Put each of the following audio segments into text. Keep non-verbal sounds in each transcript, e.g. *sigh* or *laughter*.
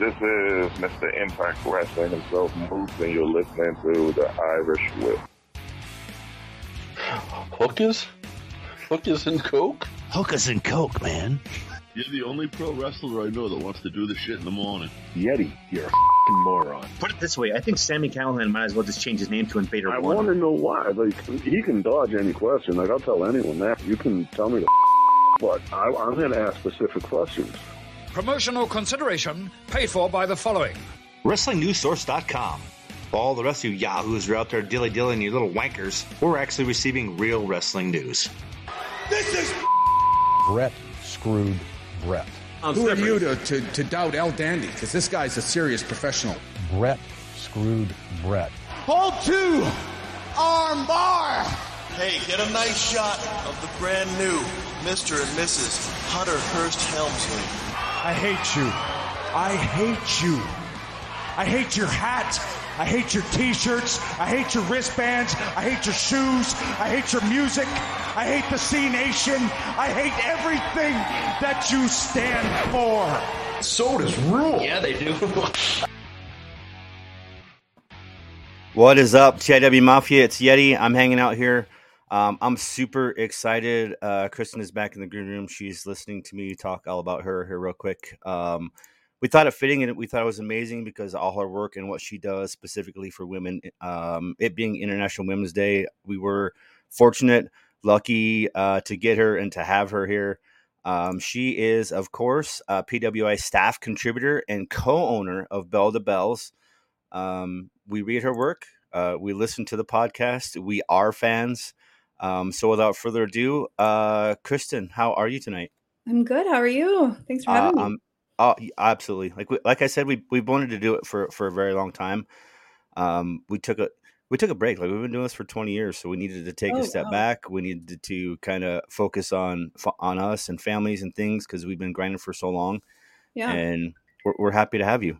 This is Mr. Impact Wrestling himself, Moose, and you're listening to the Irish Whip. Hookers? Hookers and Coke? Hookers and Coke, man. You're the only pro wrestler I know that wants to do this shit in the morning. Yeti, you're a fing moron. Put it this way, I think Sammy Callahan might as well just change his name to Invader I One. want to know why. Like, he can dodge any question. Like, I'll tell anyone that. You can tell me the but I, I'm going to ask specific questions. Promotional consideration paid for by the following. WrestlingNewsSource.com. All the rest of you yahoos are out there dilly dillying you little wankers. We're actually receiving real wrestling news. This is Brett screwed Brett. Who are you to, to, to doubt El Dandy? Because this guy's a serious professional. Brett screwed Brett. Hold two! Arm bar! Hey, get a nice shot of the brand new Mr. and Mrs. Hunter Hearst Helmsley. I hate you. I hate you. I hate your hat. I hate your t-shirts. I hate your wristbands. I hate your shoes. I hate your music. I hate the Cenation. I hate everything that you stand for. Sodas rule. Yeah, they do. What is up, TIW Mafia? It's Yeti. I'm hanging out here. Um, I'm super excited. Uh, Kristen is back in the green room. She's listening to me talk all about her here, real quick. Um, we thought it fitting and we thought it was amazing because all her work and what she does specifically for women, um, it being International Women's Day, we were fortunate, lucky uh, to get her and to have her here. Um, she is, of course, a PWI staff contributor and co owner of Bell to Belles. Um, we read her work, uh, we listen to the podcast, we are fans. Um, so without further ado, uh, Kristen, how are you tonight? I'm good. How are you? Thanks for having Uh, me. um, oh, absolutely. Like we, like I said, we we wanted to do it for for a very long time. Um, we took a we took a break. Like we've been doing this for twenty years, so we needed to take Oh, a step wow. back. We needed to kind of focus on on us and families and things because we've been grinding for so long. yeah. And we're, we're happy to have you.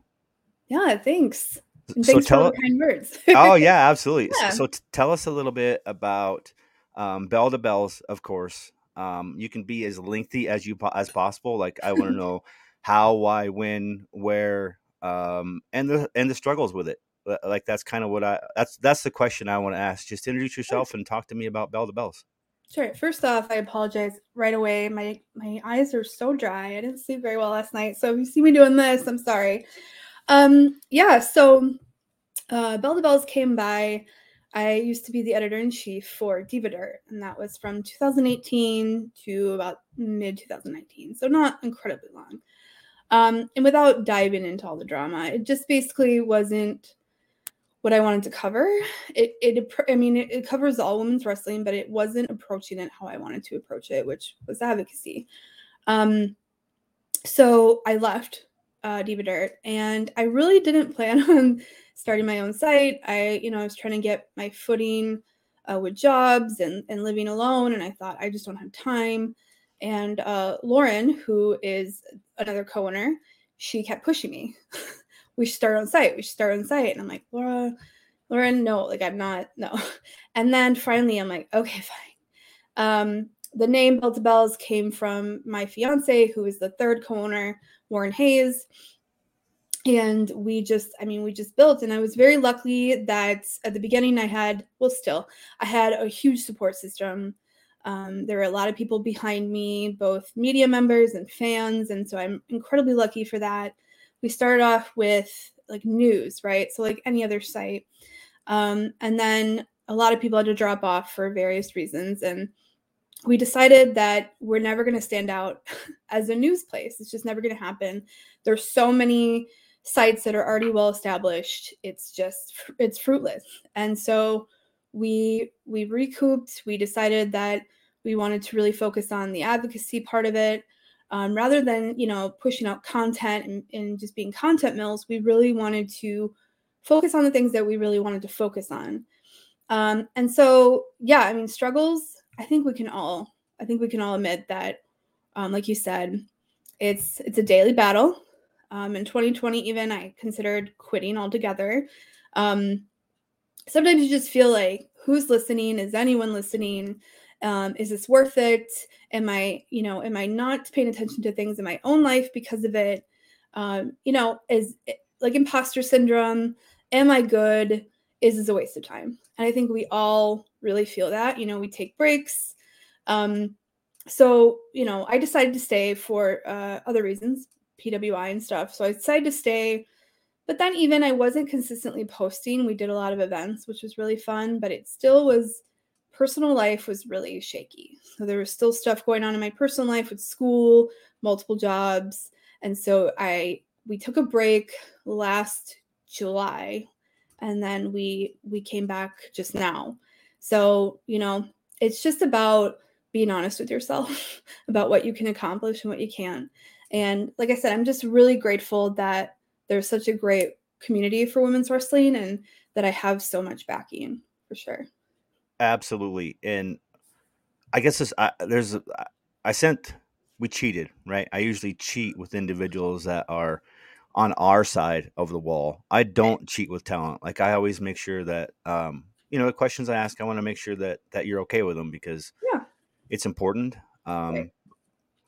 yeah. Thanks. And so thanks tell for the kind words. oh *laughs* yeah, absolutely. Yeah. So t- tell us a little bit about um, Bell to Belles, of course. Um, you can be as lengthy as you po- as possible. Like I want to *laughs* know how, why, when, where, um, and the and the struggles with it. Like that's kind of what I that's that's the question I want to ask. Just introduce yourself and talk to me about Bell to Belles. Sure. First off, I apologize right away. My my eyes are so dry. I didn't sleep very well last night. So if you see me doing this, I'm sorry. Um, yeah, so uh Bell to Belles came by. I used to be the editor in chief for Diva Dirt, and that was from 2018 to about mid 2019. So not incredibly long. Um, and without diving into all the drama, it just basically wasn't what I wanted to cover. It, it, I mean, it, it covers all women's wrestling, but it wasn't approaching it how I wanted to approach it, which was advocacy. Um, so I left uh, Diva Dirt, and I really didn't *laughs* plan on starting my own site. I, you know, I was trying to get my footing uh, with jobs and and living alone, and I thought I just don't have time. And uh, Lauren, who is another co-owner, she kept pushing me. *laughs* we should start on site. We should start on site. And I'm like, Laura, Lauren, no, like I'm not, no. *laughs* And then finally I'm like, okay, fine. Um, the name Bell to Belles came from my fiance, who is the third co-owner, Warren Hayes. And we just, I mean, we just built. And I was very lucky that at the beginning I had, well, still, I had a huge support system. Um, there were a lot of people behind me, both media members and fans. And so I'm incredibly lucky for that we started off with like news, right? So like any other site. Um, and then a lot of people had to drop off for various reasons. And we decided that we're never going to stand out *laughs* as a news place. It's just never going to happen. There's so many sites that are already well established. It's just it's fruitless. And so we we recouped. We decided that we wanted to really focus on the advocacy part of it um, rather than you know pushing out content and, and just being content mills we really wanted to focus on the things that we really wanted to focus on um, and so yeah i mean struggles i think we can all i think we can all admit that um, like you said it's it's a daily battle. Um, in 2020 even i considered quitting altogether. Um, sometimes you just feel like who's listening? Is anyone listening? Um, is this worth it? Am i you know am i not paying attention to things in my own life because of it? Um, you know, is like imposter syndrome. Am I good? Is is a waste of time. And I think we all really feel that. You know, we take breaks. Um, so you know, I decided to stay for uh, other reasons, PWI and stuff. So I decided to stay. But then even I wasn't consistently posting. We did a lot of events, which was really fun, but it still was personal life was really shaky. So there was still stuff going on in my personal life with school, multiple jobs. And so I we took a break last July and then we we came back just now. So, you know, it's just about being honest with yourself *laughs* about what you can accomplish and what you can't. And like I said, I'm just really grateful that there's such a great community for women's wrestling and that I have so much backing for sure. Absolutely. And I guess this, I, there's, I sent, we cheated, right? I usually cheat with individuals that are on our side of the wall. I don't cheat with talent. Like I always make sure that, um, you know, the questions I ask, I want to make sure that, that you're okay with them because yeah. it's important. Um, right.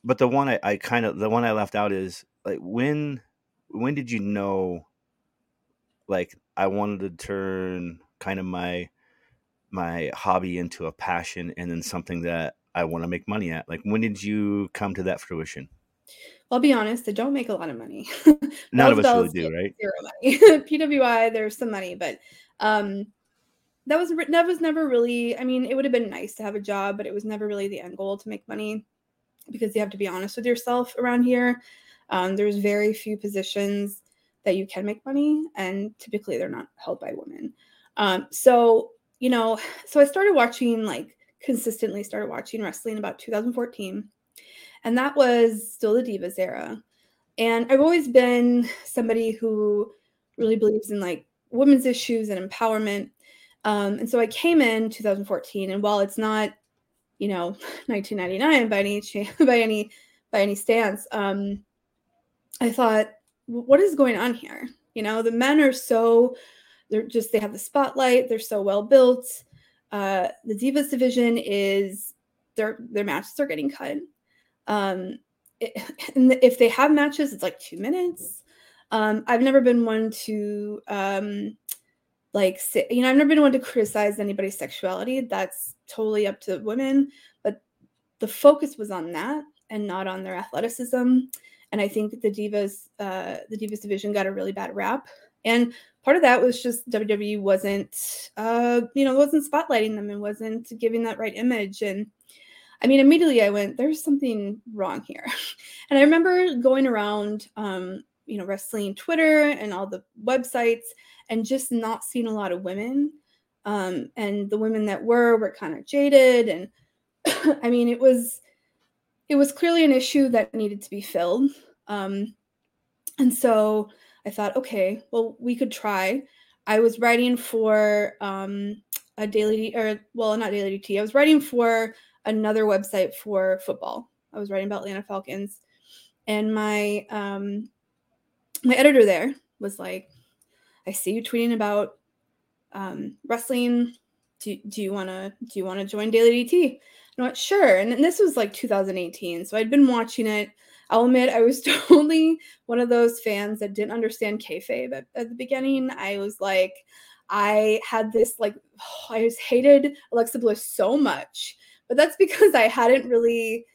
but the one I, I kind of, the one I left out is like, when, when did you know, like I wanted to turn kind of my, my hobby into a passion and then something that I want to make money at? Like, when did you come to that fruition? I'll be honest, I don't make a lot of money. *laughs* None of us really do, right? Zero money. *laughs* PWI, there's some money, but um, that was that was never really. I mean, it would have been nice to have a job, but it was never really the end goal to make money because you have to be honest with yourself around here. Um, there's very few positions that you can make money, and typically they're not held by women. Um, so you know, so I started watching like consistently started watching wrestling about 2014. And that was still the Divas era. And I've always been somebody who really believes in like women's issues and empowerment. Um, and so I came in 2014, and while it's not, you know, *laughs* 1999 by any *laughs* by any by any stance, um, I thought, what is going on here? You know, the men are so they're just they have the spotlight. They're so well built. Uh, the Divas division is their their matches are getting cut. Um, it, *laughs* if they have matches, it's like two minutes. Um, I've never been one to um, like say, you know I've never been one to criticize anybody's sexuality. That's totally up to women. But the focus was on that and not on their athleticism. And I think the divas, uh, the divas division got a really bad rap. And part of that was just WWE wasn't, uh, you know, wasn't spotlighting them and wasn't giving that right image. And I mean, immediately I went, there's something wrong here. *laughs* And I remember going around, um, you know, wrestling Twitter and all the websites and just not seeing a lot of women. Um, and the women that were were kind of jaded. And *coughs* I mean, it was, it was clearly an issue that needed to be filled. Um, and so I thought, okay, well, we could try. I was writing for um, a daily, or well, not daily DDT. I was writing for another website for football. I was writing about Atlanta Falcons, and my um, my editor there was like, "I see you tweeting about um, wrestling. Do, do you want to do you want to join Daily DDT?" And I went, "Sure." And, and this was like 2018, so I'd been watching it. I'll admit I was *laughs* totally one of those fans that didn't understand kayfabe at, at the beginning. I was like, I had this like, oh, *sighs* I just hated Alexa Bliss so much, but that's because I hadn't really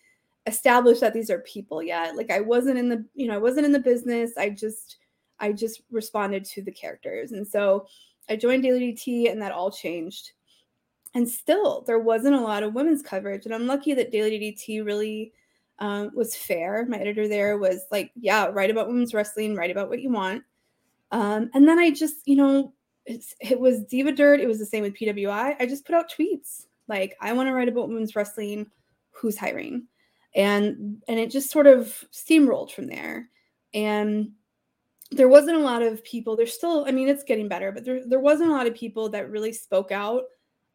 established that these are people yet. Like I wasn't in the, you know, I wasn't in the business. I just, I just responded to the characters, and so I joined Daily DDT, and that all changed. And still, there wasn't a lot of women's coverage, and I'm lucky that Daily DDT really um, was fair. My editor there was like, yeah, write about women's wrestling, write about what you want. Um, and then I just, you know, it was Diva Dirt. It was the same with PWI. I just put out tweets like, I want to write about women's wrestling. Who's hiring? And and it just sort of steamrolled from there. And there wasn't a lot of people. There's still, I mean, it's getting better, but there there wasn't a lot of people that really spoke out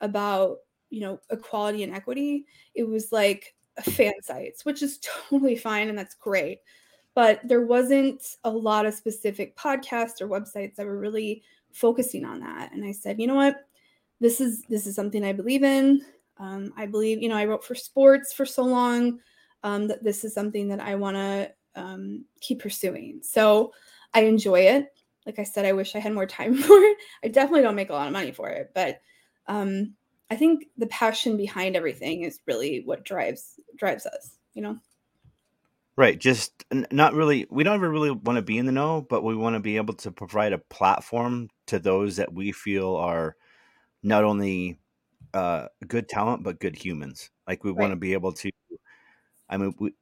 about you know equality and equity. It was like fan sites, which is *laughs* totally fine and that's great. But there wasn't a lot of specific podcasts or websites that were really focusing on that. And I said, you know what? This is this is something I believe in. Um, I believe, you know, I wrote for sports for so long um, that this is something that I want to um, keep pursuing. So I enjoy it. Like I said, I wish I had more *laughs* time for it. I definitely don't make a lot of money for it, but um, I think the passion behind everything is really what drives drives us. You know. Right. Just not really. We don't ever really want to be in the know, but we want to be able to provide a platform to those that we feel are not only uh, good talent but good humans. Like we want to be able to. I mean, we,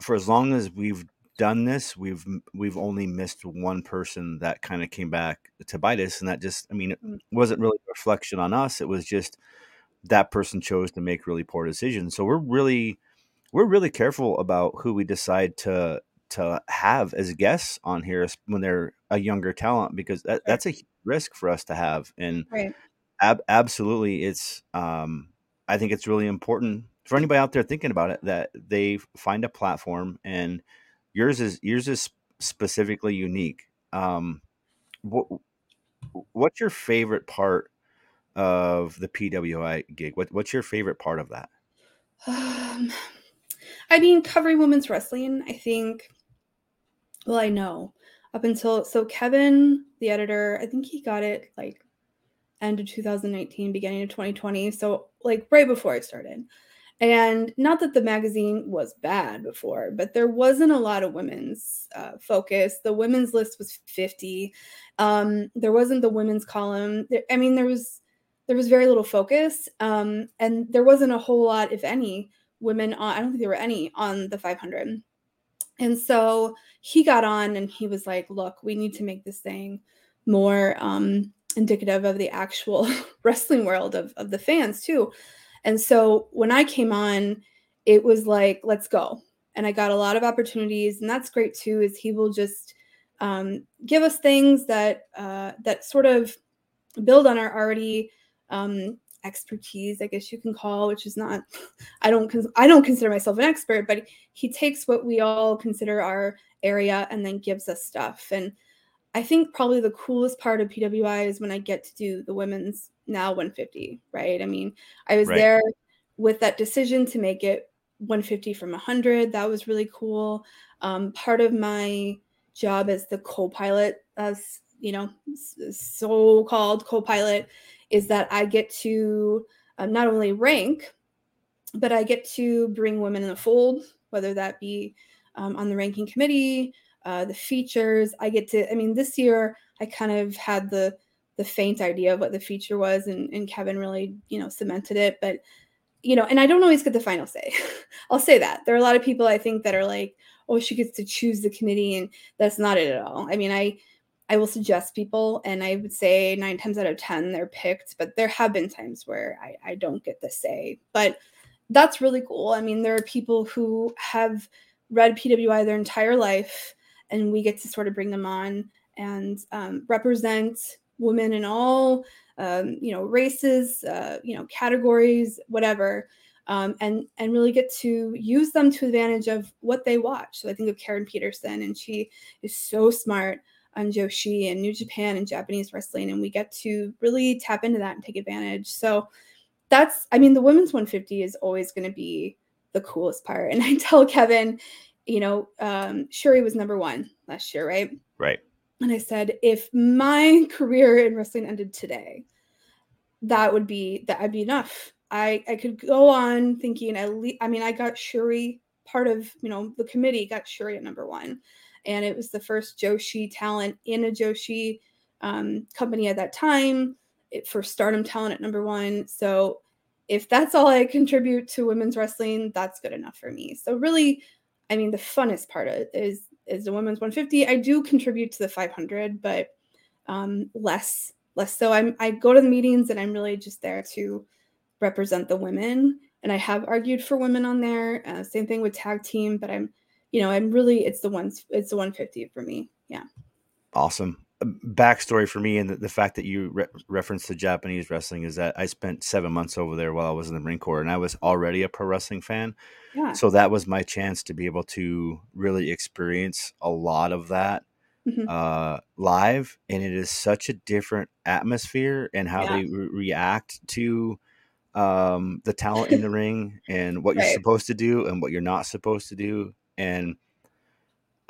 for as long as we've done this, we've we've only missed one person that kind of came back to bite us, and that just. I mean, it Mm. wasn't really a reflection on us. It was just that person chose to make really poor decisions. So we're really we're really careful about who we decide to to have as guests on here when they're a younger talent because that, that's a risk for us to have and Right. Ab- absolutely it's um i think it's really important for anybody out there thinking about it that they find a platform and yours is yours is specifically unique. Um what what's your favorite part of the pwi gig? What, what's your favorite part of that? Um, I mean, covering women's wrestling, I think, well, I know. Up until so Kevin, the editor, I think he got it like end of 2019, beginning of 2020. So, like, right before I started. And not that the magazine was bad before, but there wasn't a lot of women's uh, focus. The women's list was 50. Um, there wasn't the women's column. There, I mean, there was there was very little focus, um, and there wasn't a whole lot, if any, women on. I don't think there were any on the 500. And so he got on and he was like, "Look, we need to make this thing more um, indicative of the actual *laughs* wrestling world of of the fans too." And so when I came on, it was like, let's go. And I got a lot of opportunities, and that's great too. Is he will just um, give us things that uh, that sort of build on our already um, expertise, I guess you can call, which is not. *laughs* I don't. I don't consider myself an expert, but he takes what we all consider our area and then gives us stuff. And I think probably the coolest part of PWI is when I get to do the women's now 150, right? I mean, I was Right. there with that decision to make it 150 from 100. That was really cool. Um, part of my job as the co-pilot, as you know, so-called co-pilot, is that I get to um, not only rank, but I get to bring women in the fold, whether that be um, on the ranking committee, uh, the features. I get to. I mean, this year I kind of had the the faint idea of what the feature was, and, and Kevin really, you know, cemented it. But you know, and I don't always get the final say. *laughs* I'll say that there are a lot of people I think that are like, oh, she gets to choose the committee, and that's not it at all. I mean, I I will suggest people, and I would say nine times out of ten they're picked, but there have been times where I, I don't get the say. But that's really cool. I mean, there are people who have read PWI their entire life, and we get to sort of bring them on and um, represent women in all um, you know races, uh, you know categories, whatever. Um, and and really get to use them to advantage of what they watch. So I think of Karen Peterson, and she is so smart on Joshi and New Japan and Japanese wrestling, and we get to really tap into that and take advantage. So that's, I mean, the women's 150 is always going to be the coolest part. And I tell Kevin, you know, um, Syuri was number one last year, right? right And I said, if my *laughs* career in wrestling ended today, that would be that would be enough. I I could go on thinking at least. I mean, I got Syuri part of you know the committee got Syuri at number one, and it was the first Joshi talent in a Joshi um, company at that time. It for Stardom talent at number one. So if that's all I contribute to women's wrestling, that's good enough for me. So really, I mean, the funnest part of it is is the women's 150. I do contribute to the 500, but um, less less so. I'm I go to the meetings and I'm really just there to represent the women. And I have argued for women on there. Uh, same thing with tag team, but I'm you know I'm really it's the ones it's the 150 for me. Yeah. awesome backstory for me and the, the fact that you re- referenced the japanese wrestling is that i spent seven months over there while i was in the marine corps and i was already a pro wrestling fan Yeah. so that was my chance to be able to really experience a lot of that Mhm. uh, live and it is such a different atmosphere and how Yeah. they re- react to um, the talent in the *laughs* ring and what you're supposed to do and what you're not supposed to do and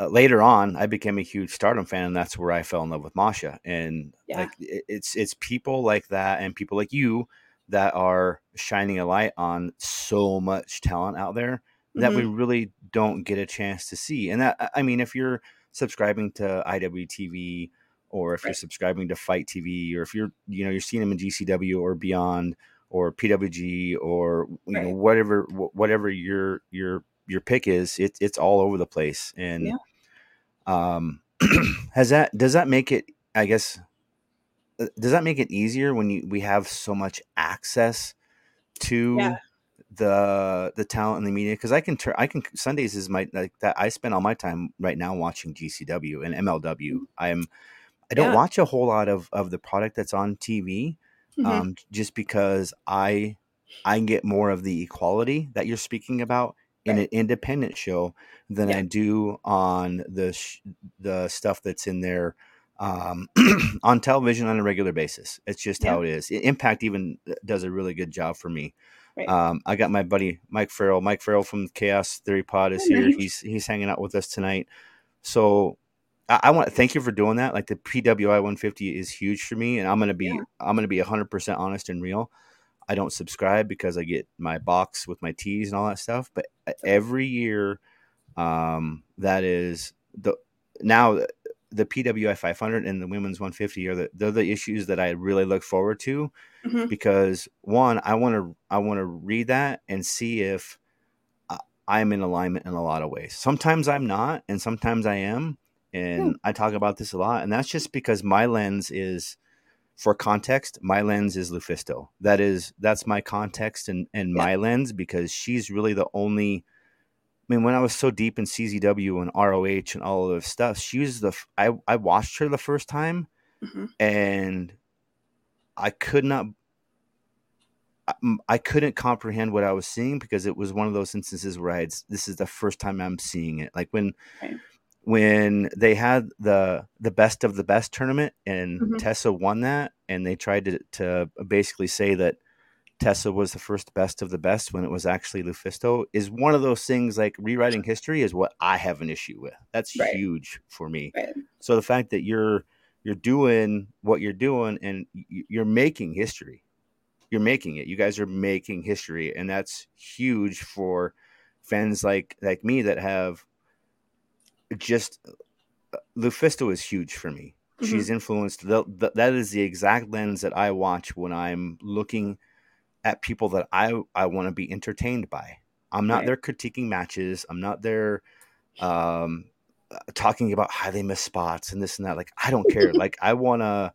uh, later on, I became a huge Stardom fan, and that's where I fell in love with Masha. And Yeah. like, it- it's it's people like that, and people like you that are shining a light on so much talent out there that we really don't get a chance to see. And that, I- mean, if you're subscribing to IWTV or if you're subscribing to FITE TV or if you're, you know, you're seeing them in GCW or beyond or PWG or you know whatever wh- whatever your your your pick is, it's it's all over the place. And Yeah. um, *clears throat* has that does that make it? I guess uh, does that make it easier when you we have so much access to Yeah. the the talent and the media because i can turn i can sundays is my like that i spend all my time right now watching gcw and mlw i'm i don't Mm-hmm. Yeah. watch a whole lot of of the product that's on tv Mhm. um just because i i get more of the equality that you're speaking about in an independent show than i do on the sh- the stuff that's in there um, *clears throat* on television on a regular basis. It's just how it is. Impact even uh, does a really good job for me. Right. Um, I got my buddy Mike Farrell. Mike Farrell from Chaos Theory Pod is Oh, here. nice. He's he's hanging out with us tonight. So I, I want to thank you for doing that. Like the PWI 150 is huge for me, and I'm gonna be I'm gonna be 100 percent honest and real. I don't subscribe because I get my box with my teas and all that stuff. But every year, um, that is the now the PWI 500 and the women's 150 are the they're the issues that I really look forward to Mhm. because one I want to I want to read that and see if I- I'm in alignment in a lot of ways. Sometimes I'm not, and sometimes I am, and I talk about this a lot, and that's just because my lens is. For context, my lens is Lufisto. That is that's my context and and my lens because she's really the only I mean, when I was so deep in CZW and ROH and all of this stuff, she was the I I watched her the first time, Mhm. and I could not. I couldn't comprehend what I was seeing because it was one of those instances where I had this is the first time I'm seeing it. Like when Right. When they had the the best of the best tournament and Mhm. Tessa won that, and they tried to to basically say that Tessa was the first best of the best when it was actually Lufisto is one of those things like rewriting history is what I have an issue with. That's Right. huge for me. Right. So the fact that you're you're doing what you're doing and you're making history. You're making it. You guys are making history and that's huge for fans like like me that have just Lufisto is huge for me. She's influenced. The, the, that is the exact lens that I watch when I'm looking at people that I I want to be entertained by. I'm not Right. there critiquing matches. I'm not there um, uh, talking about how they miss spots and this and that. Like I don't care. *laughs* like I wanna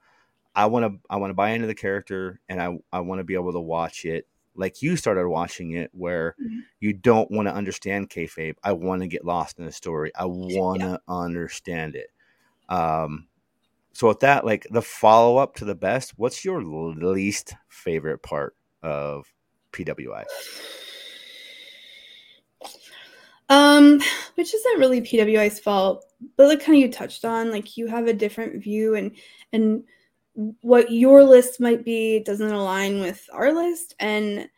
I wanna I wanna buy into the character and I I want to be able to watch it like you started watching it where you don't want to understand kayfabe. I want to get lost in the story. I *laughs* want to understand it. Um, so with that, like the follow up to the best, what's your least favorite part of PWI? Um, which isn't really PWI's fault, but like kind of you touched on, like you have a different view and and what your list might be doesn't align with our list. And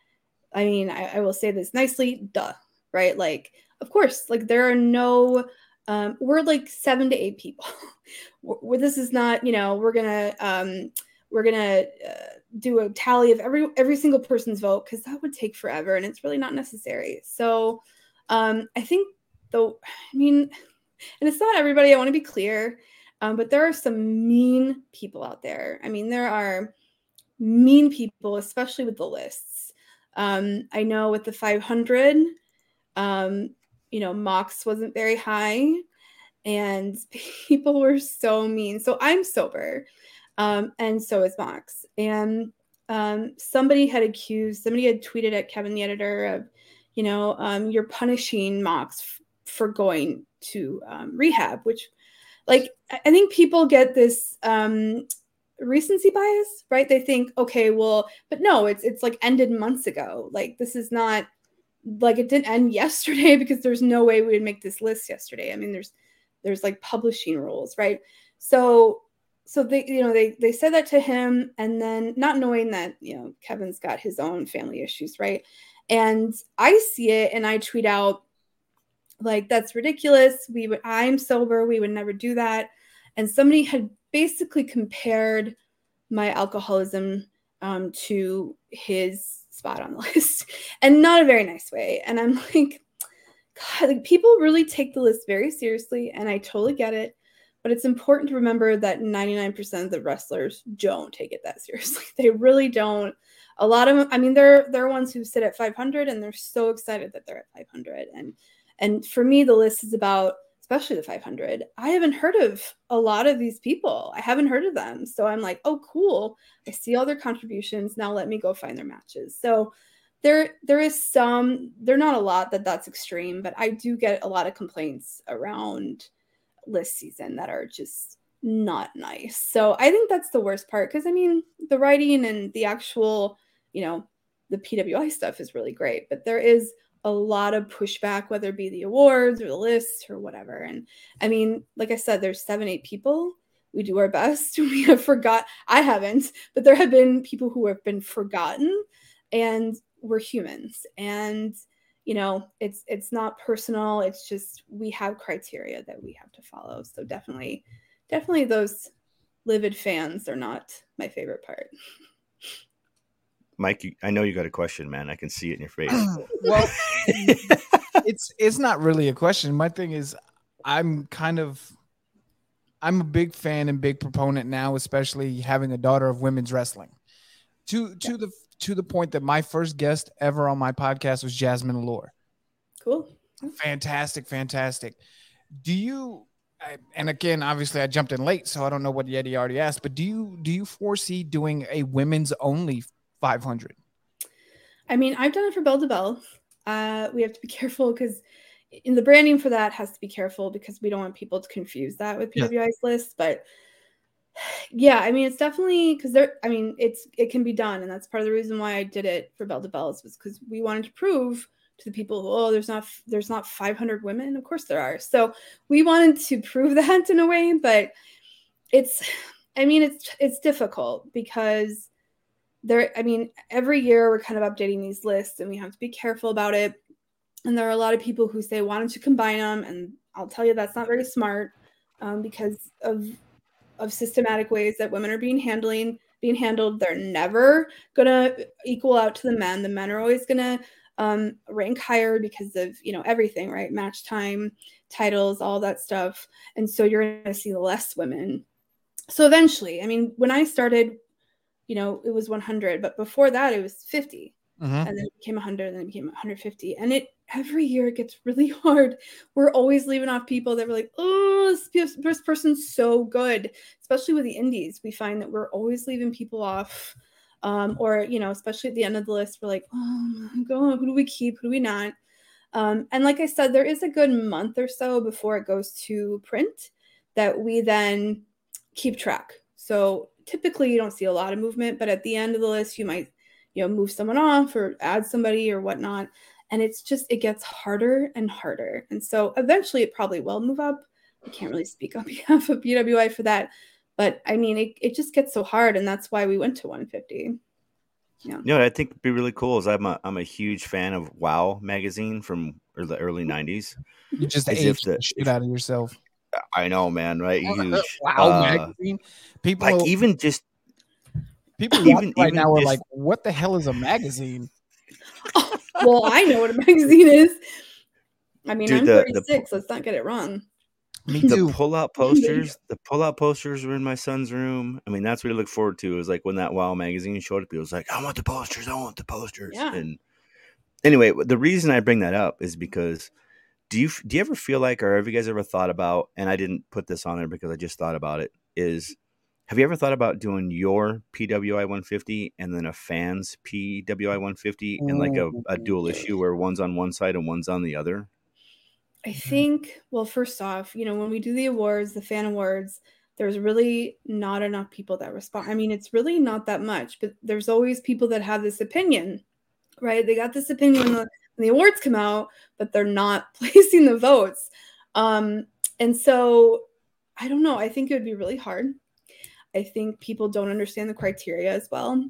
I mean, I, I will say this nicely, duh, right? Like, of course, like there are no um we're like seven to eight people. *laughs* where this is not, you know, we're gonna um we're gonna uh, do a tally of every every single person's vote because that would take forever and it's really not necessary. So um, I think though, I mean, and it's not everybody. I want to be clear, um, but there are some mean people out there. I mean, there are mean people, especially with the lists. Um, I know with the 500, um, you know, Mox wasn't very high, and *laughs* people were so mean. So I'm sober, um, and so is Mox. And um, somebody had accused, somebody had tweeted at Kevin the editor of you know, um, you're punishing Mox f- for going to rehab, which, like, I think people get this um, recency bias, right? They think, okay, well, but no, it's it's like ended months ago. Like, this is not like it didn't end *laughs* yesterday because there's no way we would make this list yesterday. I mean, there's there's like publishing rules, right? So so they you know they they said that to him and then not knowing that you know kevin's got his own family issues right and i see it and i tweet out like that's ridiculous. We would I'm sober, we would never do that. And somebody had basically compared my alcoholism um, to his spot on the *laughs* list and not a very nice way. And I'm like, God, like people really take the list very seriously, and I totally get it. But it's important to remember that 99% of the wrestlers don't take it that *laughs* seriously. They really don't. A lot of them, I mean, there are ones who sit at 500 and they're so excited that they're at 500. And and for me, the list is about especially the 500. I haven't heard of a lot of these people. I haven't heard of them. So I'm like, oh, cool. I see all their contributions. Now let me go find their matches. So there there is some they're not a lot that that's extreme but i do get a lot of complaints around list season that are just not nice so i think that's the worst part because i mean the writing and the actual you know the pwi stuff is really great but there is a lot of pushback whether it be the awards or the lists or whatever. And i mean like i said there's seven eight people. We do our best. *laughs* We have forgot i haven't but there have been people who have been forgotten and we're humans. And you know it's it's not personal. It's just we have criteria that we have to follow. So definitely definitely those livid fans are not my favorite part *laughs* mike i know you got a question man i can see it in your face *clears throat* well it's it's not really a question my thing is i'm kind of i'm a big fan and big proponent now especially having a daughter of women's wrestling to to yeah. the to the point that my first guest ever on my podcast was Jasmine Allure. Cool. Fantastic, fantastic. Do you and again, obviously I jumped in late, so I don't know what Yeti already asked, but do you do you foresee doing a women's only 500? I mean, I've done it for Bell to Bell. Uh, we have to be *laughs* careful because in the branding for that has to be careful because we don't want people to confuse that with PWI's yeah. list. But *sighs* yeah, I mean, it's definitely because there. I mean, it's it can be done, and that's part of the reason why I did it for Bell to Belles was because we wanted to prove to the people, oh, there's not there's not 500 women. Of course there are. So we wanted to *laughs* prove that in a way, but it's. *sighs* I mean, it's it's difficult because there. I mean, every year we're kind of updating these lists, and we have to be careful about it. And there are a lot of people who say, why don't you combine them? And I'll tell you that's not very smart um, because of of systematic ways that women are being handling being handled they're never gonna equal out to the men the men are always gonna um, rank higher because of you know everything right match time titles all that stuff and so you're gonna see less women so eventually i mean when i started you know it was 100 but before that it was 50 mm-hmm. and then it became 100 and then it became 150 and it every year it gets really *laughs* hard. We're always leaving off people that were like, oh, this, this person's so good. Especially with the indies, we find that we're always leaving people off. Um, or, you know, especially at the end of the list, we're like, oh my God, who do we keep? Who do we not? Um, and like I said, there is a good month or so before it goes to print that we then keep track. So typically you don't see a lot of movement, but at the end of the list, you might, you know, move someone off or add somebody or whatnot and it's just it gets harder and harder and so eventually it probably will move up i can't really speak on *laughs* behalf of pwi for that but i mean it, it just gets so hard and that's why we went to 150 yeah. You know, I think would be really cool is I'm a I'm a huge fan of Wow magazine from er, the early '90s. You just aged the shit out of yourself. I know, man. Right? Huge. wow uh, magazine. People like even just people even right even now just, are like, "What the hell is a magazine?" *laughs* well, I know what a magazine is. I mean, Dude, I'm the, 36. The, let's not get it wrong. Me too. The pull-out posters, the pull-out posters were in my son's room. I mean, that's what I look forward to. Is like when that Wow magazine showed up, he was like, "I want the posters. I want the posters." Yeah. And anyway, the reason I bring that up is because do you do you ever feel like, or have you guys ever thought about? And I didn't put this on there because I just thought about it. Is have you ever thought about doing your PWI 150 and then a fan's PWI 150 and like a, a mm-hmm. dual issue where one's on one side and one's on the other? I mm-hmm. think, well, first off, you know, when we do the awards, the fan awards, there's really not enough people that respond. I mean, it's really not that much, but there's always people that have this opinion, right? They got this opinion when the, awards come out, but they're not *laughs* placing the votes. Um, and so I don't know. I think it would be really hard I think people don't understand the criteria as well.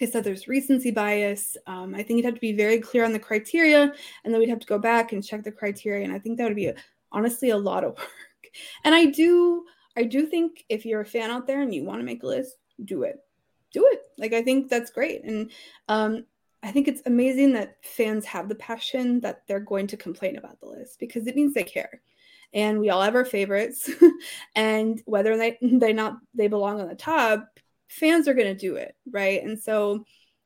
I said, there's recency bias. Um, I think you'd have to be very clear on the criteria, and then we'd have to go back and check the criteria. And I think that would be honestly a lot of *laughs* work. And I do, I do think if you're a fan out there and you want to make a list, do it, do it. Like I think that's great, and um, I think it's amazing that fans have the passion that they're going to complain about the list because it means they care. And we all have our favorites, *laughs* and whether they they not they belong on the top, fans are going to do it, right? And so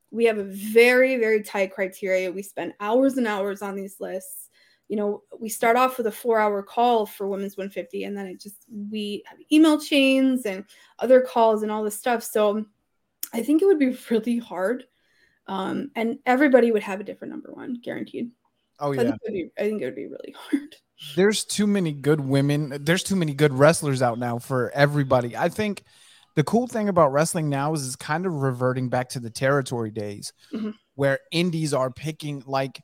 we have a very very tight criteria. We spend hours and hours on these lists. You know, we start off with a 4-hour call for women's 150 and then it just we have email chains and other calls and all this stuff. So I think it would be *laughs* really hard um, and everybody would have a different number one, guaranteed. Oh So I yeah. think, it would be, I think it would be really *laughs* hard. There's too many good women. There's too many good wrestlers out now for everybody. I think the cool thing about wrestling now is it's kind of reverting back to the territory days Mhm. where indies are picking like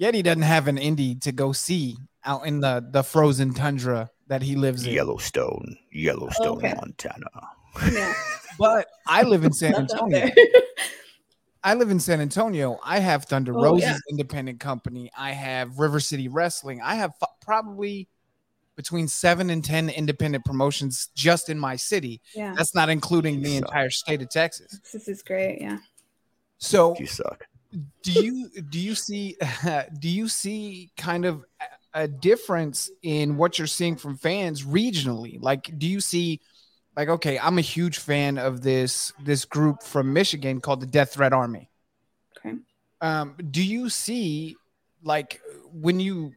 Yeti doesn't have an indie to go see out in the the frozen tundra that he lives in. Yellowstone, Yellowstone, Okay. Montana. Yeah. *laughs* But I live in San That's Antonio. there. *laughs* I live in San Antonio. I have Thunder Oh, Rosa's yeah. Independent Company. I have River City Wrestling. I have f- probably between seven and 10 independent promotions just in my city. Yeah. That's not including the entire state of Texas. This is great. Yeah. So You suck. do you do you see *laughs* do you see kind of a- a difference in what you're seeing from fans regionally like do you see like okay i'm a huge fan of this this group from michigan called the death threat army. Okay. um do you see like when you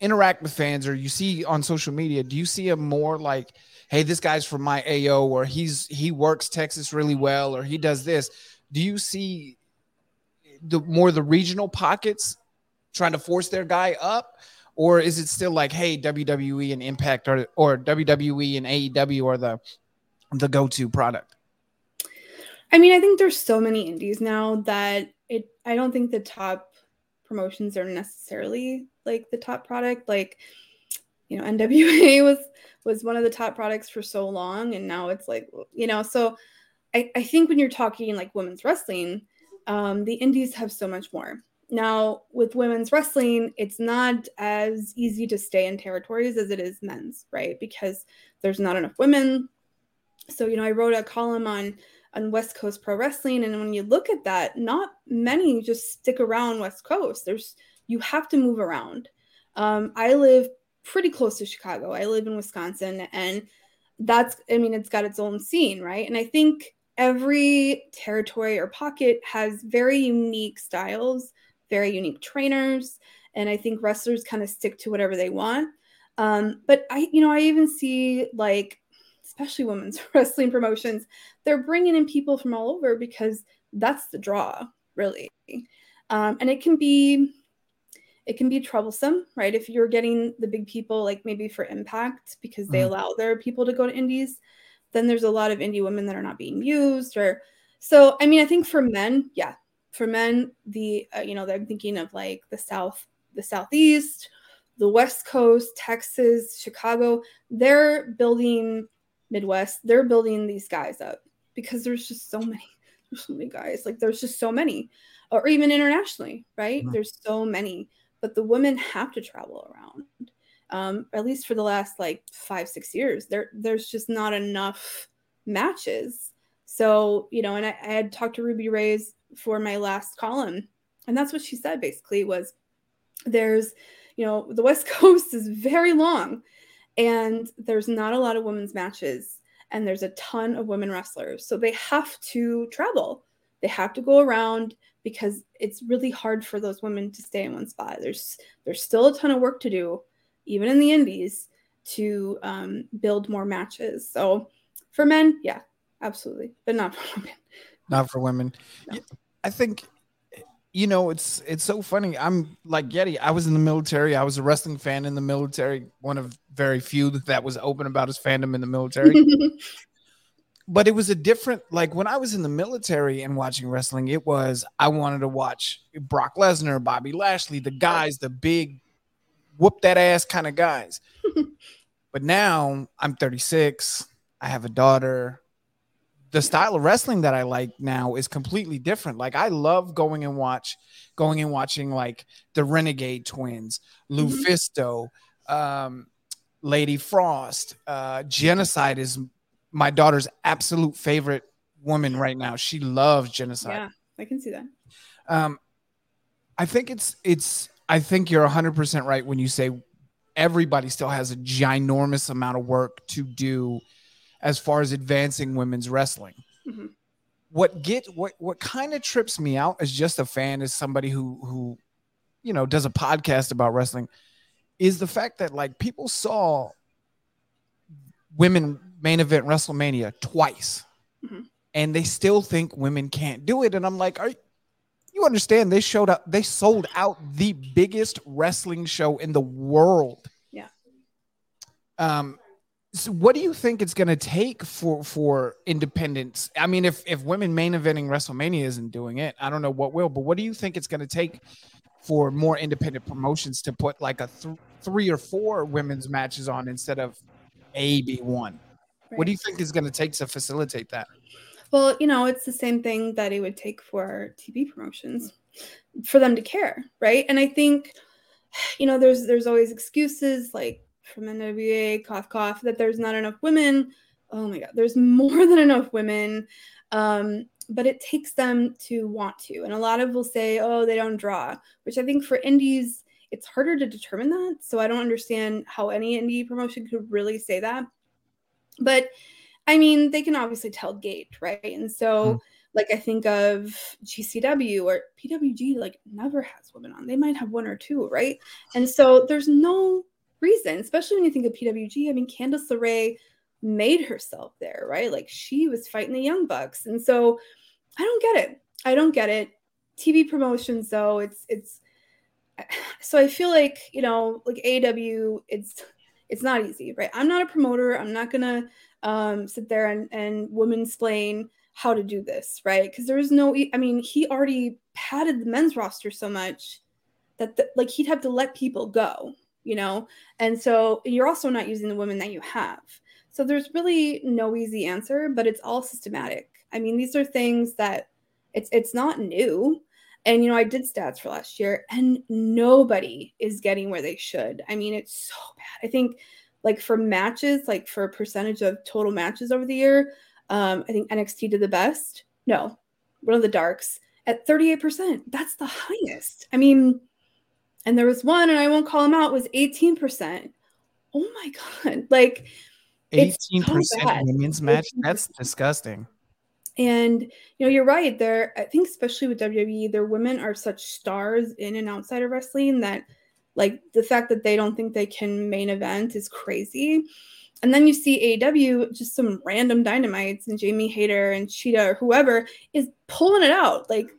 interact with fans or you see on social media do you see a more like hey this guy's from my ao or he's he works texas really well or he does this? Do you see the more the regional pockets trying to force their guy up or is it still like hey WWE and Impact or or WWE and AEW are the the go-to product I mean, I think there's so many indies now that it. I don't think the top promotions are necessarily like the top product. Like, you know, *laughs* NWA was was one of the top products for so long, and now it's like you know. So, I I think when you're talking like women's wrestling, um, the indies have so much more. Now, with women's wrestling, it's not as easy to stay in territories as it is men's, right? Because there's not enough women. So, you know, I wrote a column on on West Coast Pro Wrestling. And when you look at that, not many just stick around West Coast. There's you have to move around. Um, I live pretty close to Chicago. I live in Wisconsin, and that's I mean, it's got its own scene, right? And I think every territory or pocket has very unique styles, very unique trainers, and I think wrestlers kind of stick to whatever they want. Um, but I, you know, I even see like especially women's *laughs* wrestling promotions, they're bringing in people from all over because that's the draw, really. Um, and it can be it can be troublesome, right? If you're getting the big people, like maybe for Impact, because they Mhm. allow their people to go to indies, then there's a lot of indie women that are not being used. Or so, I mean, I think for men, yeah, for men, the uh, you know, I'm thinking of like the South, the Southeast, the West Coast, Texas, Chicago. They're building Midwest. They're building these guys up because there's just so many. *laughs* There's so many guys. Like there's just so many, or even internationally, right? Mhm. There's so many, but the women have to travel around. Um, at least for the last like five, six years, there there's just not enough matches. So you know, and I, I had talked to Ruby Reyes for my last column, and that's what she said basically was there's you know the West *laughs* Coast is very long, and there's not a lot of women's matches and there's a ton of women wrestlers. So they have to travel. They have to go around because it's really hard for those women to stay in one spot. There's there's still a ton of work to do, even in the indies, to um, build more matches. So for men, yeah, absolutely, but not for women. not for women. No. I think you know it's it's so funny. I'm like Yeti. I was in the military. I was a wrestling fan in the military. One of very few that was open about his fandom in the military. *laughs* but it was a different like when I was in the military and watching wrestling, it was I wanted to watch Brock Lesnar, Bobby Lashley, the guys, the big whoop that ass kind of guys. *laughs* but now I'm 36. I have a daughter. The style of wrestling that I like now is completely different. Like I love going and watch, going and watching like the Renegade Twins, Lufisto, um, Lady Frost. Uh, Genocide is my daughter's absolute favorite woman right now. She loves Genocide. Yeah, I can see that. Um, I think it's it's. I think you're 100 percent right when you say everybody still has a ginormous amount of work to do as far as advancing women's wrestling. Mhm. What get what what kind of trips me out as just a fan, as somebody who who you know does a podcast about wrestling, is the fact that like people saw women main event WrestleMania twice, Mhm. and they still think women can't do it. And I'm like, are you understand? They showed up, they sold out the biggest wrestling show in the world. Yeah. Um, so what do you think it's going to take for for independence? I mean, if if women main eventing WrestleMania isn't doing it, I don't know what will. But what do you think it's going to take for more independent promotions to put like a th- three or four women's matches on instead of a b one? What do you think is going to take to facilitate that? Well, you know, it's the same thing that it would take for TV promotions for them to care, right? And I think, you know, there's there's always excuses like from NWA, cough cough, that there's not enough women. Oh my god, there's *laughs* more than enough women. Um, but it takes them to want to. And a lot of will say, oh, they don't draw, which I think for indies, it's harder to determine that. So I don't understand how any indie promotion could really say that. But I mean, they can obviously tell gate, right? And so, like, I think of GCW or PWG, like, never has women on. They might have one or two, right? And so, there's no reason, especially when you think of PWG. I mean, Candice LeRae made herself there, right? Like, she was fighting the Young Bucks. And so, I don't get it. I don't get it. TV promotions, though, it's, it's, *sighs* so I feel like, you know, like AW, it's, it's not easy, right? I'm not a promoter. I'm not gonna um, sit there and and woman explain how to do this, right? Because there is no. I mean, he already padded the men's roster so much that the, like he'd have to let people go, you know. And so you're also not using the women that you have. So there's really no easy answer, but it's all systematic. I mean, these are things that it's it's not new. And you know, I did stats for last year, and nobody is getting where they should. I mean, it's so bad. I think like for matches, like for a percentage of total matches over the year, um, I think NXT did the best. No, one of the darks at 38%. That's the highest. I mean, and there was one, and I won't call him out, was 18%. Oh my god. *laughs* Like 18% bad. women's match? That's disgusting. And you know, you're right. There, I think, especially with WWE, their women are such stars in and outside of wrestling that, like, the fact that they don't think they can main event is crazy. And then you see AEW, just some random dynamites, and Jamie Hayter and Shida or whoever is pulling it out, like,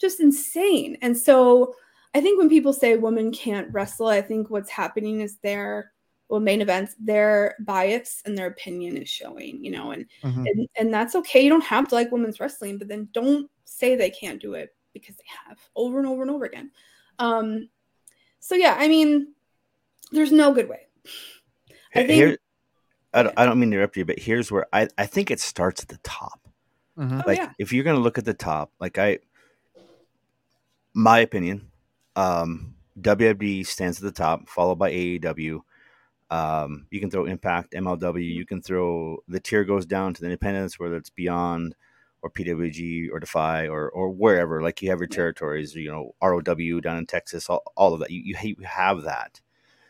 just insane. And so, I think when people say women can't wrestle, I think what's happening is their well main events their bias and their opinion is showing you know and Mhm. and, and that's okay you don't have to like women's wrestling but then don't say they can't do it because they have over and over and over again um so yeah i mean there's no good way i think Here, I don't, I don't mean to interrupt you, but here's where I, I think it starts at the top. Mhm. Oh, like yeah. if you're gonna look at the top, like I, my opinion, um, WWE stands at the top, followed by AEW. Um, you can throw Impact, MLW. You can throw the tier goes down to the independents, whether it's Beyond or PWG or Defy or or wherever. Like you have your territories, you know, ROW down in Texas, all, all of that. You, you you have that.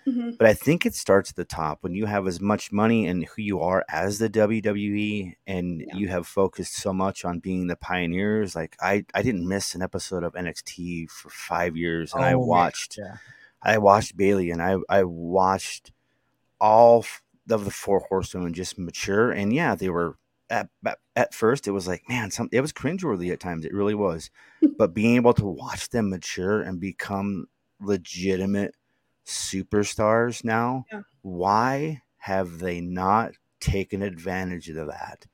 Mhm. But I think it starts at the top when you have as much money and who you are as the WWE, and you have focused so much on being the pioneers. Like I, I didn't miss an episode of NXT for five years, and I Oh, man. watched, Yeah. I watched Bayley, and I, I watched all of the four horsewomen just mature. And yeah, they were at at, at first it was like man, some it was cringeworthy at times. It really was, *laughs* but being able to watch them mature and become legitimate superstars now, Yeah. why have they not taken advantage of that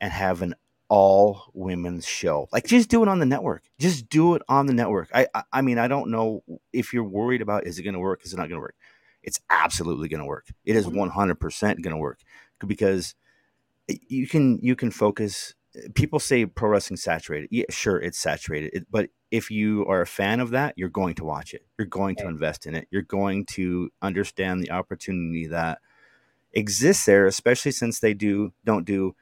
and have an all women's show? Like just do it on the network. Just do it on the network. I I, I mean I don't know if you're worried about is it going to work? Is it not going to work? It's absolutely going to work. It is 100% going to work because eh, you can you can focus people say pro wrestling saturated. Yeah, sure, it's saturated. It, but if you are a fan of that, you're going to watch it. You're going to invest in it. You're going to understand the opportunity that exists there, especially since they do don't do.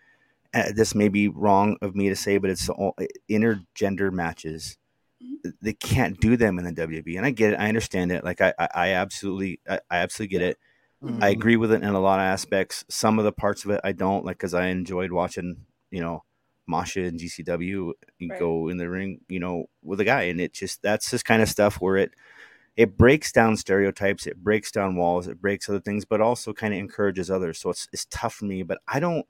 Uh, this may be wrong of me to say, but it's all intergender matches. They can't do them in the WWE, and I get it. I understand it. Like I, I, I absolutely, I, I absolutely get it. Mm-hmm. I agree with it in a lot of aspects. Some of the parts of it I don't like because I enjoyed watching, you know, Masha and GCW Right. go in the ring, you know, with a guy, and it just that's this kind of stuff where it it breaks down stereotypes, it breaks down walls, it breaks other things, but also kind of encourages others. So it's it's tough for me, but I don't,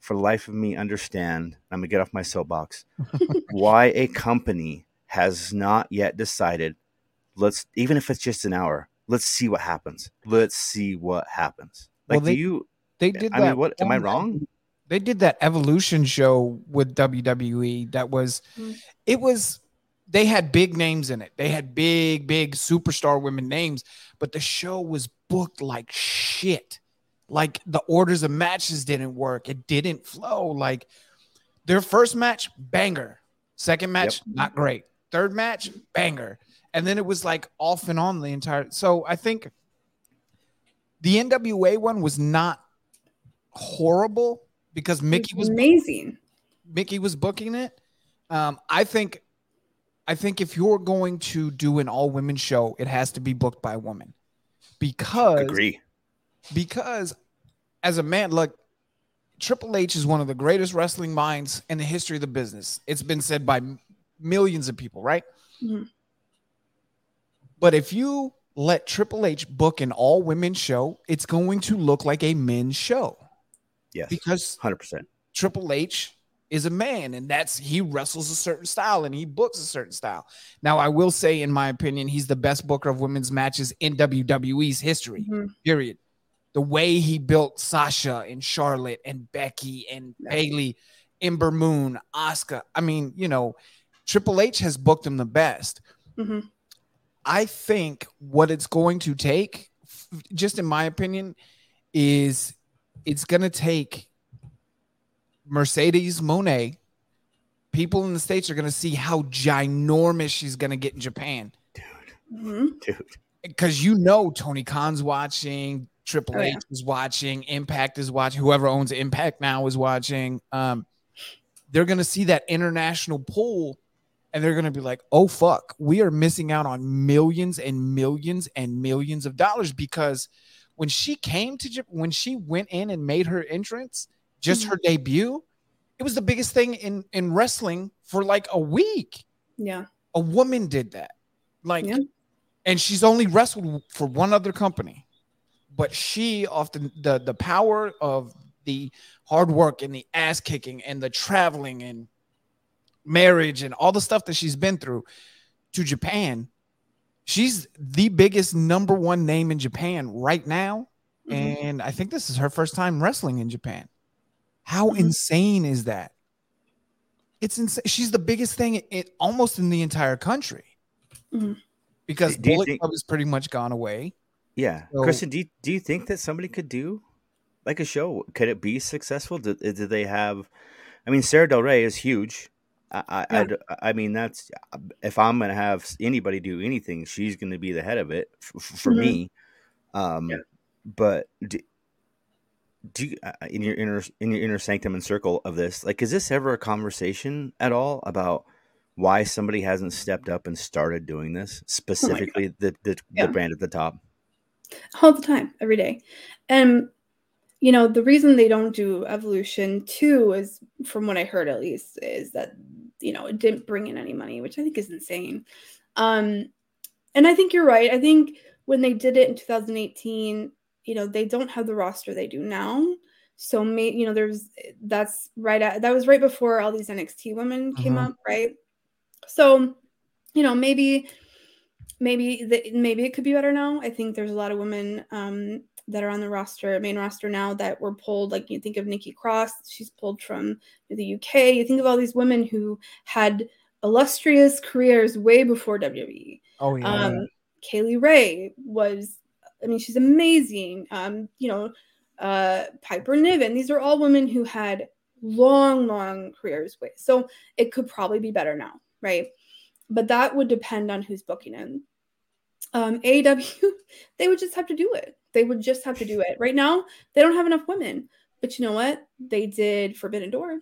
for the life of me, understand. I'm gonna get off my soapbox. *laughs* why a company has not yet decided. Let's even if it's just an hour. Let's see what happens. Let's see what happens. Like, Well, they- do you? They did I mean, what am I wrong? They did that evolution show with WWE that was mm-hmm. it was they had big names in it. They had big, big superstar women names, but the show was booked like shit. Like the orders of matches didn't work. It didn't flow. Like their first match, banger. Second match, not great. Third match, banger. And then it was like off and on the entire. So I think the NWA one was not horrible because Mickie was amazing. Mickie was booking it. Um, I think, I think if you're going to do an all women show, it has to be booked by a woman, because Agree. because as a man, look, Triple H is one of the greatest wrestling minds in the history of the business. It's been said by m- millions of people, right? Mhm. But if you let Triple H book an all women show, it's going to look like a men's show Yes, because hundred percent. Triple H is a man, and that's he wrestles a certain style and he books a certain style. Now, I will say, in my opinion, he's the best booker of women's matches in WWE's history. Period. The way he built Sasha and Charlotte and Becky and Bayley, Ember Moon, Asuka. I mean, you know, Triple H has booked him the best. Mhm. I think what it's going to take, just in my opinion, is it's going to take Mercedes Moné. People in the States are going to see how ginormous she's going to get in Japan. Mhm. Dude. Because you know Tony Khan's watching, Triple Oh, H yeah. is watching, Impact is watching, whoever owns Impact now is watching. Um, they're going to see that international pull and they're going to be like, oh, fuck, we are missing out on millions and millions and millions of dollars because when she came to when she went in and made her entrance, just her mm-hmm. debut, it was the biggest thing in in wrestling for like a week. Yeah. A woman did that. Like and she's only wrestled for one other company. But she off the, the the power of the hard work and the ass kicking and the traveling and marriage and all the stuff that she's been through to Japan, she's the biggest number one name in Japan right now. And I think this is her first time wrestling in Japan. How insane is that? It's insane. She's the biggest thing in, almost in the entire country Mhm. because Do Bullet think- Club has pretty much gone away. Yeah, So- Kristen, do you, do you think that somebody could do like a show? Could it be successful? Do, do they have? I mean, Sara Del Rey is huge. I, I, I I mean, that's if I'm gonna have anybody do anything, she's gonna be the head of it f- for Mhm. me. Um, but do, do you, uh, in your inner in your inner sanctum and circle of this, like, is this ever a conversation at all about? Why somebody hasn't stepped up and started doing this specifically the the, Yeah. the brand at the top? all the time, every day. And you know, the reason they don't do evolution too is from what I heard at least, is that you know, it didn't bring in any money, which I think is insane. Um, and I think you're right. I think when they did it in 2018, you know, they don't have the roster they do now. So may you know, there's that's right at that was right before all these NXT women came Mhm. up, right? So, you know, maybe maybe the, maybe it could be better now. I think there's a lot of women um, that are on the roster, main roster now that were pulled. Like you think of Nikki Cross, she's pulled from the UK. You think of all these women who had illustrious careers way before WWE. Oh yeah. Um, Kay Lee Ray was, I mean, she's amazing. Um, you know, uh, Piper Niven. These are all women who had long, long careers Way. So it could probably be better now, right? But that would depend on who's booking it. Um, AEW, *laughs* they would just have to do it. They would just have to do it. Right now, they don't have enough women. But you know what? They did Forbidden Door.